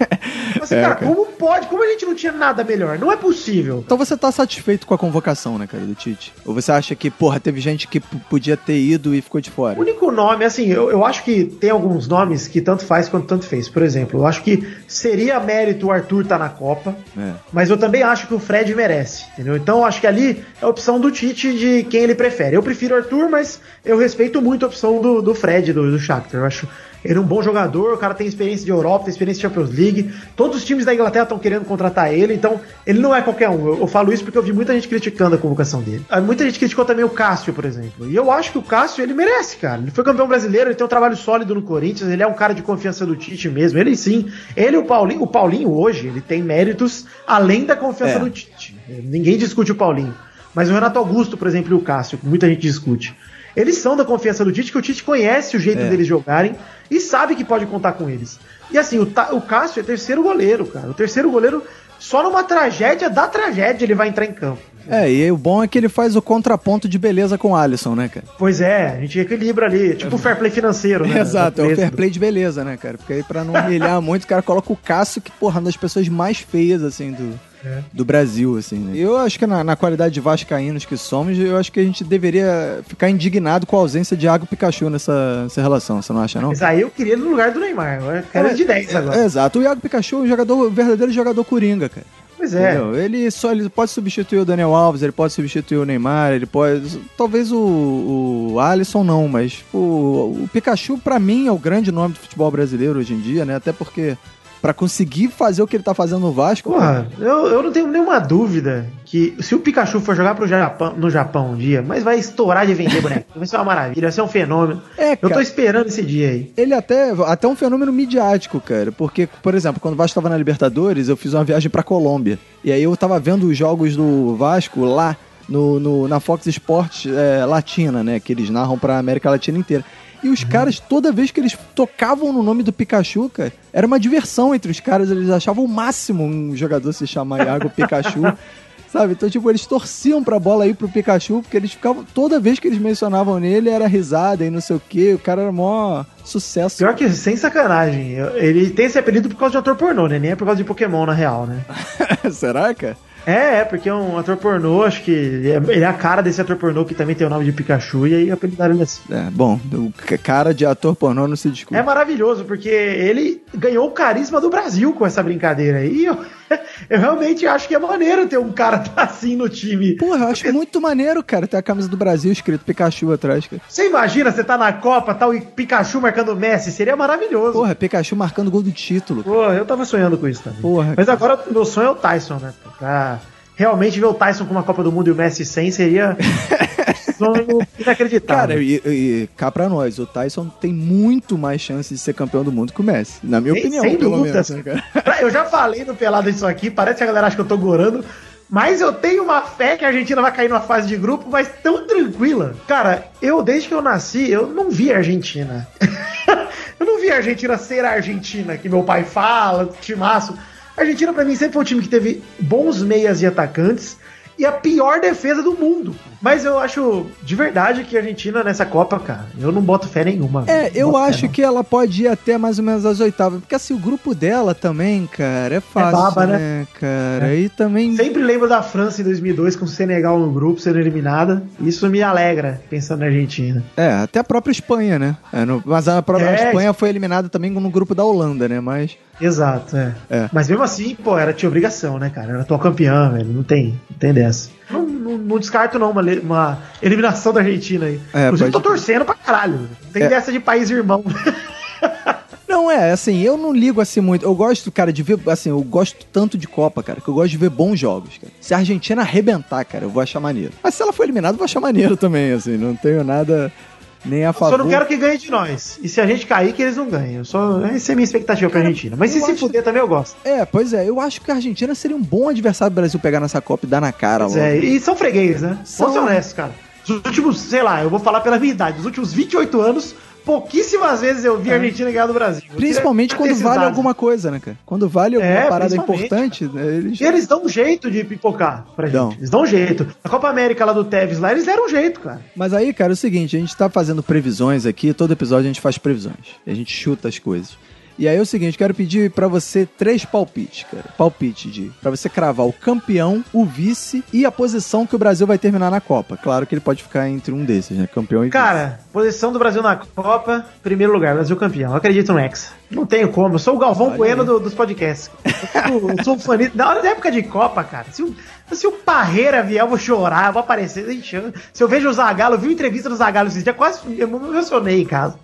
cara. Assim, cara, como pode? Como a gente não tinha nada melhor? Não é possível. Então você tá satisfeito com a convocação, né, cara, do Tite? Ou você acha que, porra, teve gente que podia ter ido e ficou de fora? O único nome, assim, eu, eu acho que tem alguns nomes que tanto faz quanto tanto fez. Por exemplo, eu acho que seria mérito o Arthur estar na Copa, É. mas eu também acho que o Fred merece, entendeu? Então eu acho que ali é a opção do Tite de quem ele prefere. Eu prefiro o Arthur, mas eu respeito muito a opção do, do Fred, do, do Shakhtar. Eu acho ele um bom jogador, o cara tem experiência de Europa, tem experiência de Champions League. Todos os times da Inglaterra estão querendo contratar ele, então ele não é qualquer um. Eu, eu falo isso porque eu vi muita gente criticando a convocação dele. Ah, Muita gente criticou também o Cássio, por exemplo. E eu acho que o Cássio, ele merece, cara. Ele foi campeão brasileiro, ele tem um trabalho sólido no Corinthians, ele é um cara de confiança do Tite mesmo. Ele sim. Ele e o Paulinho, o Paulinho hoje, ele tem méritos além da confiança É. do Tite. Ninguém discute o Paulinho. Mas o Renato Augusto, por exemplo, e o Cássio, muita gente discute. Eles são da confiança do Tite, que o Tite conhece o jeito É. deles jogarem e sabe que pode contar com eles. E assim, o, o Cássio é terceiro goleiro, cara. O terceiro goleiro, só numa tragédia da tragédia ele vai entrar em campo. É, e o bom é que ele faz o contraponto de beleza com o Alisson, né, cara? Pois é, a gente equilibra ali, tipo o fair play financeiro, né? Exato, é o fair play de beleza, né, cara? Porque aí pra não humilhar muito, o cara coloca o Cássio, que, porra, é uma das pessoas mais feias, assim, do, É. do Brasil, assim, né? Eu acho que na, na qualidade de vascaínos que somos, eu acho que a gente deveria ficar indignado com a ausência de Iago Pikachu nessa, nessa relação, você não acha, não? Mas aí eu queria no lugar do Neymar. Eu quero ele de 10 agora. É, exato, o Iago Pikachu é um jogador, um verdadeiro jogador coringa, cara. Pois é. Entendeu? Ele só ele pode substituir o Daniel Alves, ele pode substituir o Neymar, ele pode. Talvez o, o Alisson não, mas o, o Pikachu, pra mim, é o grande nome do futebol brasileiro hoje em dia, né? Até porque. Pra conseguir fazer o que ele tá fazendo no Vasco. Porra, eu, eu não tenho nenhuma dúvida que se o Pikachu for jogar pro Japão, no Japão um dia, mas vai estourar de vender boneco. Vai ser uma maravilha, vai ser um fenômeno. É, Eu tô cara. esperando esse dia aí. Ele até, até um fenômeno midiático, cara. Porque, por exemplo, quando o Vasco tava na Libertadores, eu fiz uma viagem pra Colômbia. E aí eu tava vendo os jogos do Vasco lá no, no- na Fox Sports é, Latina, né? Que eles narram pra América Latina inteira. E os caras, toda vez que eles tocavam no nome do Pikachu, cara, era uma diversão entre os caras. Eles achavam o máximo um jogador se chamar Iago Pikachu. Sabe? Então, tipo, eles torciam pra bola ir pro Pikachu, porque eles ficavam. Toda vez que eles mencionavam nele, era risada e não sei o quê. O cara era maior sucesso. Pior que, sem sacanagem, ele tem esse apelido por causa de ator pornô, né? Nem é por causa de Pokémon, na real, né? Será, cara? É, é, porque é um ator pornô, acho que ele é, ele é a cara desse ator pornô que também tem o nome de Pikachu, e aí apelidaram ele assim. É, bom, o cara de ator pornô não se discute. É maravilhoso, porque ele ganhou o carisma do Brasil com essa brincadeira. E eu, eu realmente acho que é maneiro ter um cara assim no time. Porra, eu acho muito maneiro, cara, ter a camisa do Brasil escrito Pikachu atrás, cara. Você imagina, você tá na Copa, tal, e Pikachu marcando Messi, seria maravilhoso. Porra, Pikachu marcando gol do título. Porra, eu tava sonhando com isso também. Porra. Mas agora meu sonho é o Tyson, né? Pra realmente ver o Tyson com uma Copa do Mundo e o Messi sem seria sonho inacreditável. Cara, e, e cá pra nós, o Tyson tem muito mais chance de ser campeão do mundo que o Messi. Na minha Sem- opinião, sem pelo dúvidas. menos, né? Eu já falei no Pelado isso aqui, parece que a galera acha que eu tô gorando, mas eu tenho uma fé que a Argentina vai cair numa fase de grupo, mas tão tranquila. Cara, eu, desde que eu nasci, eu não vi a Argentina. eu não vi a Argentina ser a Argentina, que meu pai fala, timaço. A Argentina, pra mim, sempre foi um time que teve bons meias e atacantes, e a pior defesa do mundo. Mas eu acho de verdade que a Argentina nessa Copa, cara, eu não boto fé nenhuma. É, eu acho que ela pode ir até mais ou menos as oitavas. Porque assim, o grupo dela também, cara, é fácil, baba, né? né, cara? E também. Sempre lembro da França em 2002 com o Senegal no grupo sendo eliminada. Isso me alegra, pensando na Argentina. É, até a própria Espanha, né? É, no- mas a própria É, Espanha foi eliminada também no grupo da Holanda, né? Mas. Exato, é. É. Mas mesmo assim, pô, era tinha obrigação, né, cara? Era atual campeã, velho. Não tem, não tem dessa. Não, não- não descarto, não, uma, uma eliminação da Argentina aí. É, Inclusive, tô torcendo pra caralho. Não tem É. dessa de país irmão. Não, é, assim, eu não ligo assim muito. Eu gosto, cara, de ver, assim, eu gosto tanto de Copa, cara, que eu gosto de ver bons jogos, cara. Se a Argentina arrebentar, cara, eu vou achar maneiro. Mas se ela for eliminada, eu vou achar maneiro também, assim, não tenho nada nem a favor. Só não quero que ganhe de nós. E se a gente cair, que eles não ganhem. Só, essa é a minha expectativa pra Argentina. Mas se se fuder também, eu gosto. É, pois é, eu acho que a Argentina seria um bom adversário do Brasil pegar nessa Copa e dar na cara Pois logo. é, e são freguês, né? São. Vamos ser honestos, cara. Os últimos, sei lá, eu vou falar pela minha idade, os últimos 28 anos, pouquíssimas vezes eu vi a Argentina ganhar do Brasil. É. Principalmente quando vale alguma coisa, né, cara? Quando vale alguma É, parada importante, né, eles... E eles dão um jeito de pipocar pra gente. Dão. Eles dão um jeito. Na Copa América lá do Tevez lá, eles deram um jeito, cara. Mas aí, cara, é o seguinte, a gente tá fazendo previsões aqui, todo episódio a gente faz previsões. A gente chuta as coisas. E aí é o seguinte, quero pedir pra você três palpites, cara. Palpite de pra você cravar o campeão, o vice e a posição que o Brasil vai terminar na Copa. Claro que ele pode ficar entre um desses, né? Campeão e vice. Cara, posição do Brasil na Copa, primeiro lugar, Brasil campeão. Eu acredito no Hexa. Não tenho como. Eu sou o Galvão Olha Bueno do- dos podcasts. Eu sou, eu sou fanista. Na hora da época de Copa, cara, se o, se o Parreira vier, eu vou chorar, eu vou aparecer. Se eu vejo o Zagalo, eu vi uma entrevista do Zagalo esses dias, quase eu me emocionei em casa.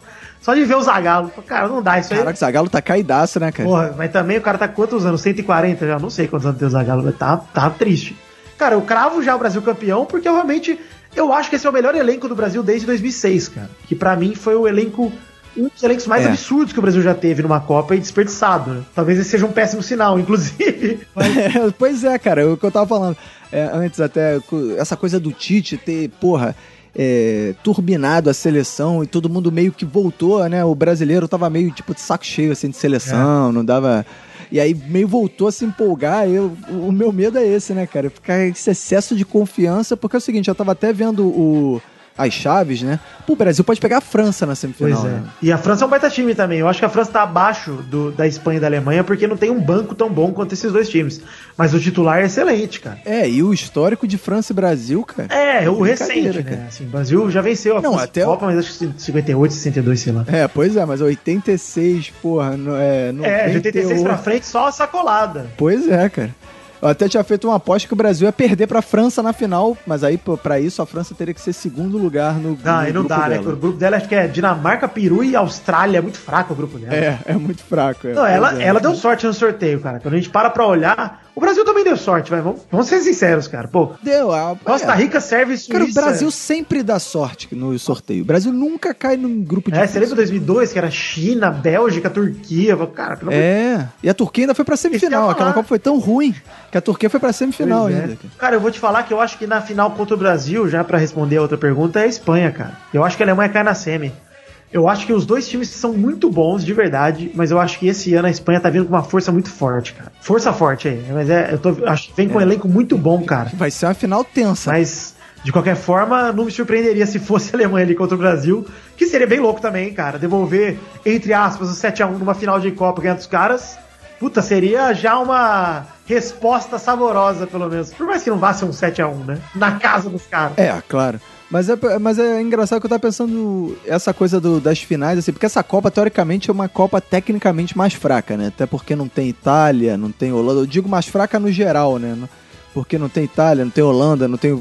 Só de ver o Zagalo. Cara, não dá isso aí. Caraca, o Zagallo tá caidaço, né, cara? Porra, mas também o cara tá quantos anos? 140 já? Não sei quantos anos tem o Zagallo, mas tá, tá triste. Cara, eu cravo já o Brasil campeão porque eu realmente eu acho que esse é o melhor elenco do Brasil desde 2006, cara. Que pra mim foi o elenco um dos elencos mais É. absurdos que o Brasil já teve numa Copa e desperdiçado, né? Talvez esse seja um péssimo sinal, inclusive. Mas pois é, cara, é o que eu tava falando é, antes até, essa coisa do Tite ter, porra, é, turbinado a seleção e todo mundo meio que voltou, né? O brasileiro tava meio tipo de saco cheio assim de seleção, não dava. E aí meio voltou a se empolgar. Eu, o meu medo é esse, né, cara? Ficar esse excesso de confiança, porque é o seguinte, eu tava até vendo o. As chaves, né? Pô, o Brasil pode pegar a França na semifinal. Pois é. né? E a França é um baita time também. Eu acho que a França tá abaixo do- da Espanha e da Alemanha porque não tem um banco tão bom quanto esses dois times. Mas o titular é excelente, cara. É, e o histórico de França e Brasil, cara. É, o Brincadeira, recente, cara. né? Assim, o Brasil já venceu a Não, França até o- Copa, mas acho que 58, 62, sei lá. É, pois é, mas 86, porra, no, é, É, de 86 pra 98. frente, só a sacolada. Pois é, cara. Eu até tinha feito uma aposta que o Brasil ia perder pra França na final, mas aí, pô, pra isso, a França teria que ser segundo lugar no, Não, no não grupo dá, né? dela. O grupo dela acho que é Dinamarca, Peru e Austrália. É muito fraco o grupo dela. É, é muito fraco. é, Não, ela, é. ela deu sorte no sorteio, cara. Quando a gente para pra olhar, o Brasil também deu sorte, vai. Vamos, vamos ser sinceros, cara. Pô, Deu. A, Costa é. Rica serve Suíça. Cara, o Brasil sempre dá sorte no sorteio. O Brasil nunca cai num grupo de. É, você lembra 2002, que era China, Bélgica, Turquia? Cara, pelo É, e a Turquia ainda foi pra Isso semifinal. Aquela. Copa foi tão ruim que a Turquia foi pra semifinal Pois é. ainda. cara. Cara, eu vou te falar que eu acho que na final contra o Brasil, já pra responder a outra pergunta, é a Espanha, cara. Eu acho que a Alemanha cai na semi. Eu acho que os dois times são muito bons, de verdade, mas eu acho que esse ano a Espanha tá vindo com uma força muito forte, cara. Força forte aí. Mas é, eu tô, acho que vem com um elenco muito bom, cara. Vai ser uma final tensa. Mas, de qualquer forma, não me surpreenderia se fosse a Alemanha ali contra o Brasil, que seria bem louco também, cara. Devolver, entre aspas, o 7x1 numa final de Copa ganhando dos caras. Puta, seria já uma resposta saborosa, pelo menos. Por mais que não vá ser um 7x1, né? Na casa dos caras. É, claro. Mas é, mas é engraçado que eu tava pensando essa coisa do- das finais, assim, porque essa Copa, teoricamente, é uma Copa tecnicamente mais fraca, né? Até porque não tem Itália, não tem Holanda. Eu digo mais fraca no geral, né? Porque não tem Itália, não tem Holanda, não tem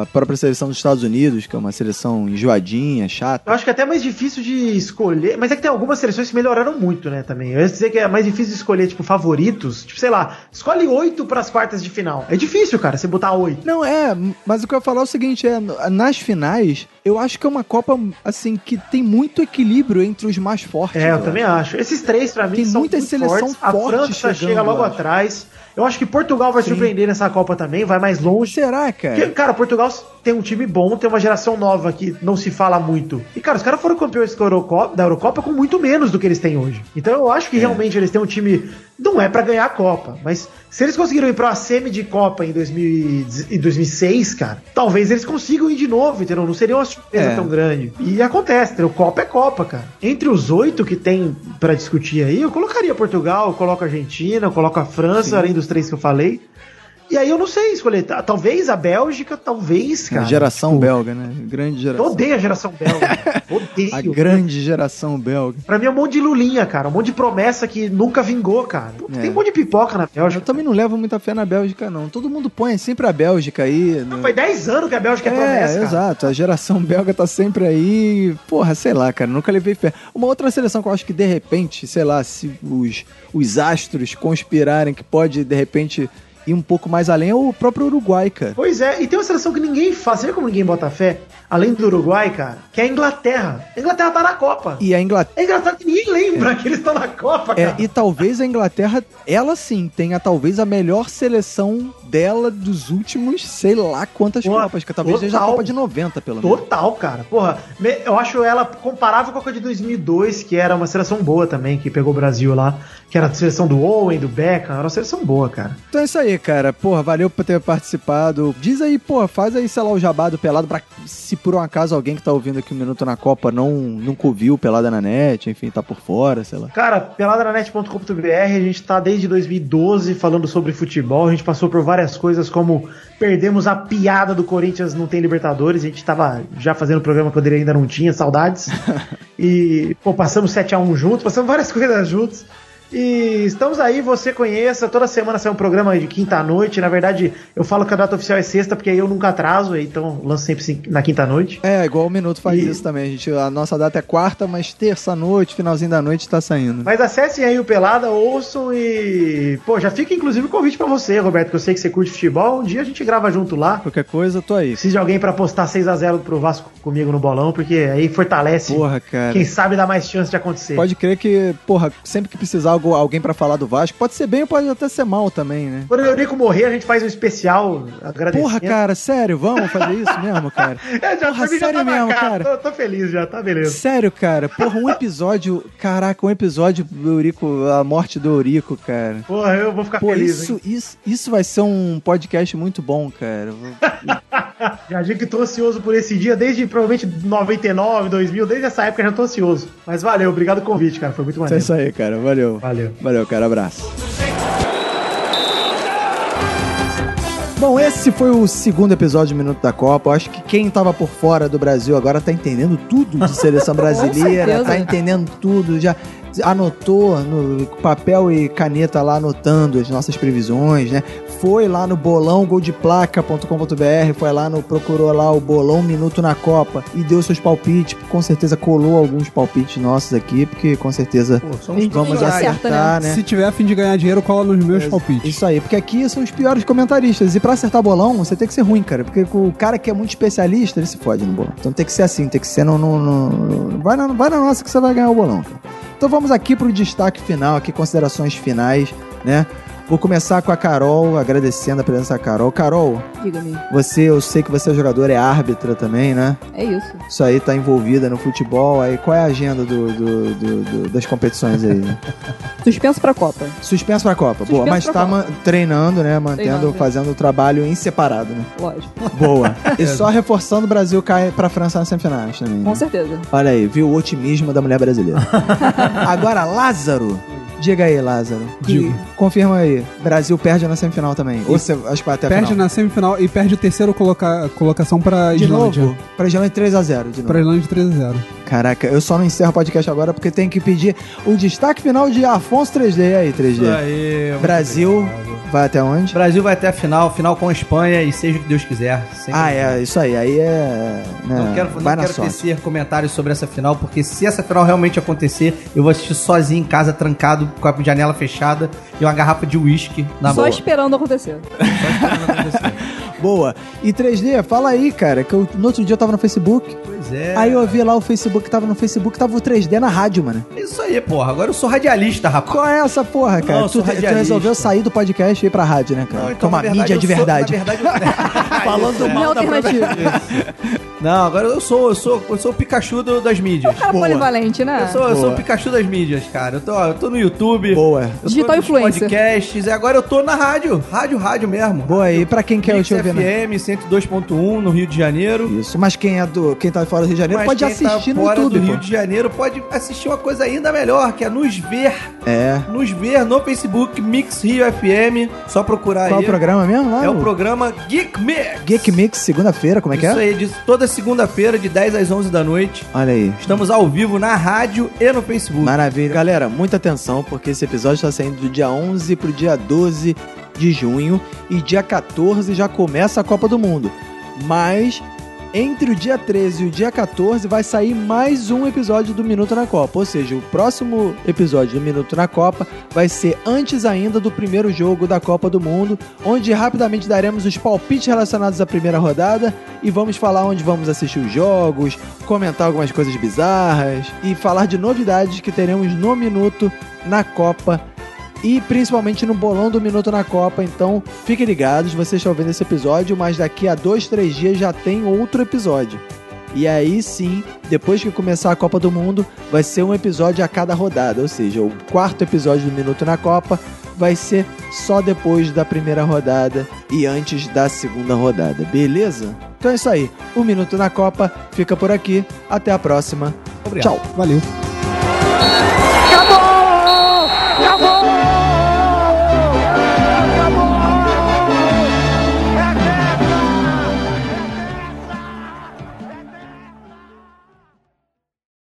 a própria seleção dos Estados Unidos, que é uma seleção enjoadinha, chata. Eu acho que é até mais difícil de escolher, mas é que tem algumas seleções que melhoraram muito, né, também. Eu ia dizer que é mais difícil de escolher, tipo, favoritos. Tipo, sei lá, escolhe oito pras quartas de final. É difícil, cara, você botar oito. Não, é, mas o que eu ia falar é o seguinte, é, nas finais, eu acho que é uma Copa, assim, que tem muito equilíbrio entre os mais fortes. É, eu também acho. Esses três, pra mim, Tem são muita muito seleção fortes. A França chegando, chega logo eu atrás. Eu acho que Portugal vai surpreender nessa Copa também, vai mais longe. Será, cara? Porque, cara, Portugal tem um time bom, tem uma geração nova que não se fala muito. E, cara, os caras foram campeões da Eurocopa, da Eurocopa com muito menos do que eles têm hoje. Então eu acho que realmente eles têm um time. Não é pra ganhar a Copa, mas se eles conseguiram ir pra semi de Copa em, 2000, e- em 2006, cara, talvez eles consigam ir de novo, entendeu? Não seria uma surpresa É. tão grande. E acontece, entendeu? Copa é Copa, cara. Entre os oito que tem pra discutir aí, eu colocaria Portugal, eu coloco a Argentina, eu coloco a França, além dos três que eu falei. E aí eu não sei escolher. Ta- Talvez a Bélgica, talvez, cara. geração belga, né? Grande Eu geração. odeio a geração belga. Odeio. A grande geração belga. Pra mim é um monte de lulinha, cara. Um monte de promessa que nunca vingou, cara. É. Tem um monte de pipoca na Eu Bélgica. também não levo muita fé na Bélgica, não. Todo mundo põe sempre a Bélgica aí. né? Foi 10 anos que a Bélgica é, promessa, É, exato. A geração belga tá sempre aí. Porra, sei lá, cara. Nunca levei fé. Uma outra seleção que eu acho que de repente, sei lá, se os, os astros conspirarem que pode de repente ir um pouco mais além é o próprio Uruguai, cara. Pois é, e tem uma seleção que ninguém faz. Você vê como ninguém bota fé? Além do Uruguai, cara, que é a Inglaterra. A Inglaterra tá na Copa. E a Inglaterra. É engraçado que ninguém lembra que eles estão na Copa, É, cara. e talvez a Inglaterra, ela sim, tenha talvez a melhor seleção dela dos últimos, sei lá quantas Pô, Copas, que talvez seja a total. Copa de 90, pelo menos. Total, cara. Porra, eu acho ela comparável com a Copa de 2002, que era uma seleção boa também, que pegou o Brasil lá, que era a seleção do Owen, do Beckham, era uma seleção boa, cara. Então é isso aí, cara. Porra, valeu por ter participado. Diz aí, porra, faz aí, sei lá, o jabá do Pelado pra se por um acaso alguém que tá ouvindo aqui um Minuto na Copa não, nunca ouviu Pelada na net, enfim, tá por fora, sei lá. Cara, peladranet.com.br, a gente tá desde 2012 falando sobre futebol, a gente passou por várias coisas como perdemos a piada do Corinthians não tem Libertadores, a gente tava já fazendo programa quando ele ainda não tinha, saudades. e, pô, passamos 7 a 1 juntos, passamos várias coisas juntos. E estamos aí, você conheça, toda semana sai um programa de quinta à noite. Na verdade, eu falo que a data oficial é sexta, porque aí eu nunca atraso, então lanço sempre na quinta à noite. É, igual o Minuto faz E- isso também. A, gente, a nossa data é quarta, mas terça-noite, finalzinho da noite, tá saindo. Mas acessem aí o Pelada, ouçam e. Pô, já fica inclusive o convite pra você, Roberto, que eu sei que você curte futebol. Um dia a gente grava junto lá. Qualquer coisa, eu tô aí. Precisa de alguém pra postar 6x0 pro Vasco comigo no bolão, porque aí fortalece. Porra, cara. Quem sabe dá mais chance de acontecer. Pode crer que, porra, sempre que precisar alguém pra falar do Vasco, pode ser bem ou pode até ser mal também, né? Quando o Eurico morrer, a gente faz um especial agradecendo. Porra, cara, sério, vamos fazer isso mesmo, cara? É, já, Porra, mim já sério tá mesmo, cara? Tô, tô feliz já, tá beleza. Sério, cara, porra, um episódio. Caraca, um episódio do Eurico, a morte do Eurico, cara. Porra, eu vou ficar Pô, feliz, isso, hein? isso, isso vai ser um podcast muito bom, cara. Já digo que tô ansioso por esse dia desde provavelmente 99, 2000, desde essa época já tô ansioso. Mas valeu, obrigado pelo convite, cara. Foi muito É maneiro. isso aí, cara. Valeu. Valeu. Valeu, cara. Abraço. Bom, esse foi o segundo episódio do Minuto da Copa. Eu acho que quem tava por fora do Brasil agora tá entendendo tudo de seleção brasileira, certeza. tá entendendo tudo, já anotou no papel e caneta lá anotando as nossas previsões, né? Foi lá no bolão goldeplaca.com.br, foi lá no procurou lá o bolão Minuto na Copa e deu seus palpites, com certeza colou alguns palpites nossos aqui, porque com certeza somos vamos acertar, né? Se tiver a fim de ganhar dinheiro, cola nos meus palpites. Isso aí, porque aqui são os piores comentaristas. E pra acertar bolão, você tem que ser ruim, cara. Porque o cara que é muito especialista, ele se fode no bolão. Então tem que ser assim, tem que ser no. no- no- Vai, na, vai na nossa que você vai ganhar o bolão, cara. Então vamos aqui pro destaque final, aqui, considerações finais, né? Vou começar com a Carol, agradecendo a presença da Carol. Carol, Diga-me. você, eu sei que você é jogadora, é árbitra também, né? É isso. Isso aí tá envolvida no futebol. Aí qual é a agenda do, do- do- do- das competições aí? Suspenso pra Copa. Suspenso pra Copa. Boa, Suspenso mas pra tá treinando, né? Mantendo, Treinando. fazendo o trabalho em separado, né? Lógico. Boa. e só reforçando o Brasil cai pra França nas semifinais também. né? Com certeza. Olha aí, viu o otimismo da mulher brasileira. Agora, Lázaro. Diga aí, Lázaro. Digo. E confirma aí. Brasil perde na semifinal também. Ou você acho que vai até a Perde final. na semifinal e perde o terceiro coloca- colocação pra De Islândia. novo? Pra Islândia 3x0. De novo. Pra Islândia 3x0. Caraca, eu só não encerro o podcast agora porque tem que pedir o destaque final de Afonso 3D. E aí, 3D? aí, muito Brasil obrigado. Vai até onde? Brasil vai até a final, final com a Espanha e seja o que Deus quiser. Ah, dúvida. é, isso aí. Aí é. né, Não quero, não quero tecer comentários sobre essa final, porque se essa final realmente acontecer, eu vou assistir sozinho em casa, trancado, com a janela fechada e uma garrafa de uísque na Só boa. esperando acontecer. Boa. E 3D, fala aí, cara, que eu, no outro dia eu tava no Facebook Pois é. Aí eu vi lá o Facebook, tava no Facebook, tava o 3D na rádio, mano. Isso aí, porra. Agora eu sou radialista, rapaz. Qual é essa porra, cara? Não, eu tu, sou tu resolveu sair do podcast ir pra rádio, né, cara? Não, então, verdade, mídia de verdade. eu- Falando é. Mal alternativa. Não, agora eu sou, eu sou, eu sou o Pikachu do- das mídias. Cara Boa. polivalente, né? Eu sou, eu sou o Pikachu das mídias, cara. Eu tô, eu tô no YouTube. Boa. Eu tô Digital influencer. podcasts. E agora eu tô na rádio. Rádio, rádio mesmo. Boa aí, pra quem quer te ouvir, né? FM 102.1 no Rio de Janeiro. Isso, mas quem é do. Quem tá fora do Rio de Janeiro Mas pode quem tá assistir no fora YouTube, do pô. Rio de Janeiro pode assistir uma coisa ainda melhor, que é nos ver. É. Nos ver no Facebook Mix Rio FM. Só procurar Qual aí. é o programa mesmo lá? É o programa Geek Mix. Geek Mix, segunda-feira, como é que Isso é? aí, de toda segunda-feira, de 10 às 11 da noite. Olha aí. Estamos ao vivo na rádio e no Facebook. Maravilha. Galera, muita atenção, porque esse episódio está saindo do dia 11 pro dia 12 de junho e dia 14 já começa a Copa do Mundo. Mas entre o dia 13 e o dia 14 vai sair mais um episódio do Minuto na Copa. Ou seja, o próximo episódio do Minuto na Copa vai ser antes ainda do primeiro jogo da Copa do Mundo, onde rapidamente daremos os palpites relacionados à primeira rodada e vamos falar onde vamos assistir os jogos, comentar algumas coisas bizarras e falar de novidades que teremos no Minuto na Copa e principalmente no bolão do Minuto na Copa. Então fiquem ligados, vocês estão vendo esse episódio, mas daqui a dois, três dias já tem outro episódio. E aí sim, depois que começar a Copa do Mundo, vai ser um episódio a cada rodada. Ou seja, o quarto episódio do Minuto na Copa vai ser só depois da primeira rodada e antes da segunda rodada, beleza? Então é isso aí. O Minuto na Copa fica por aqui. Até a próxima. Obrigado. Tchau. Valeu.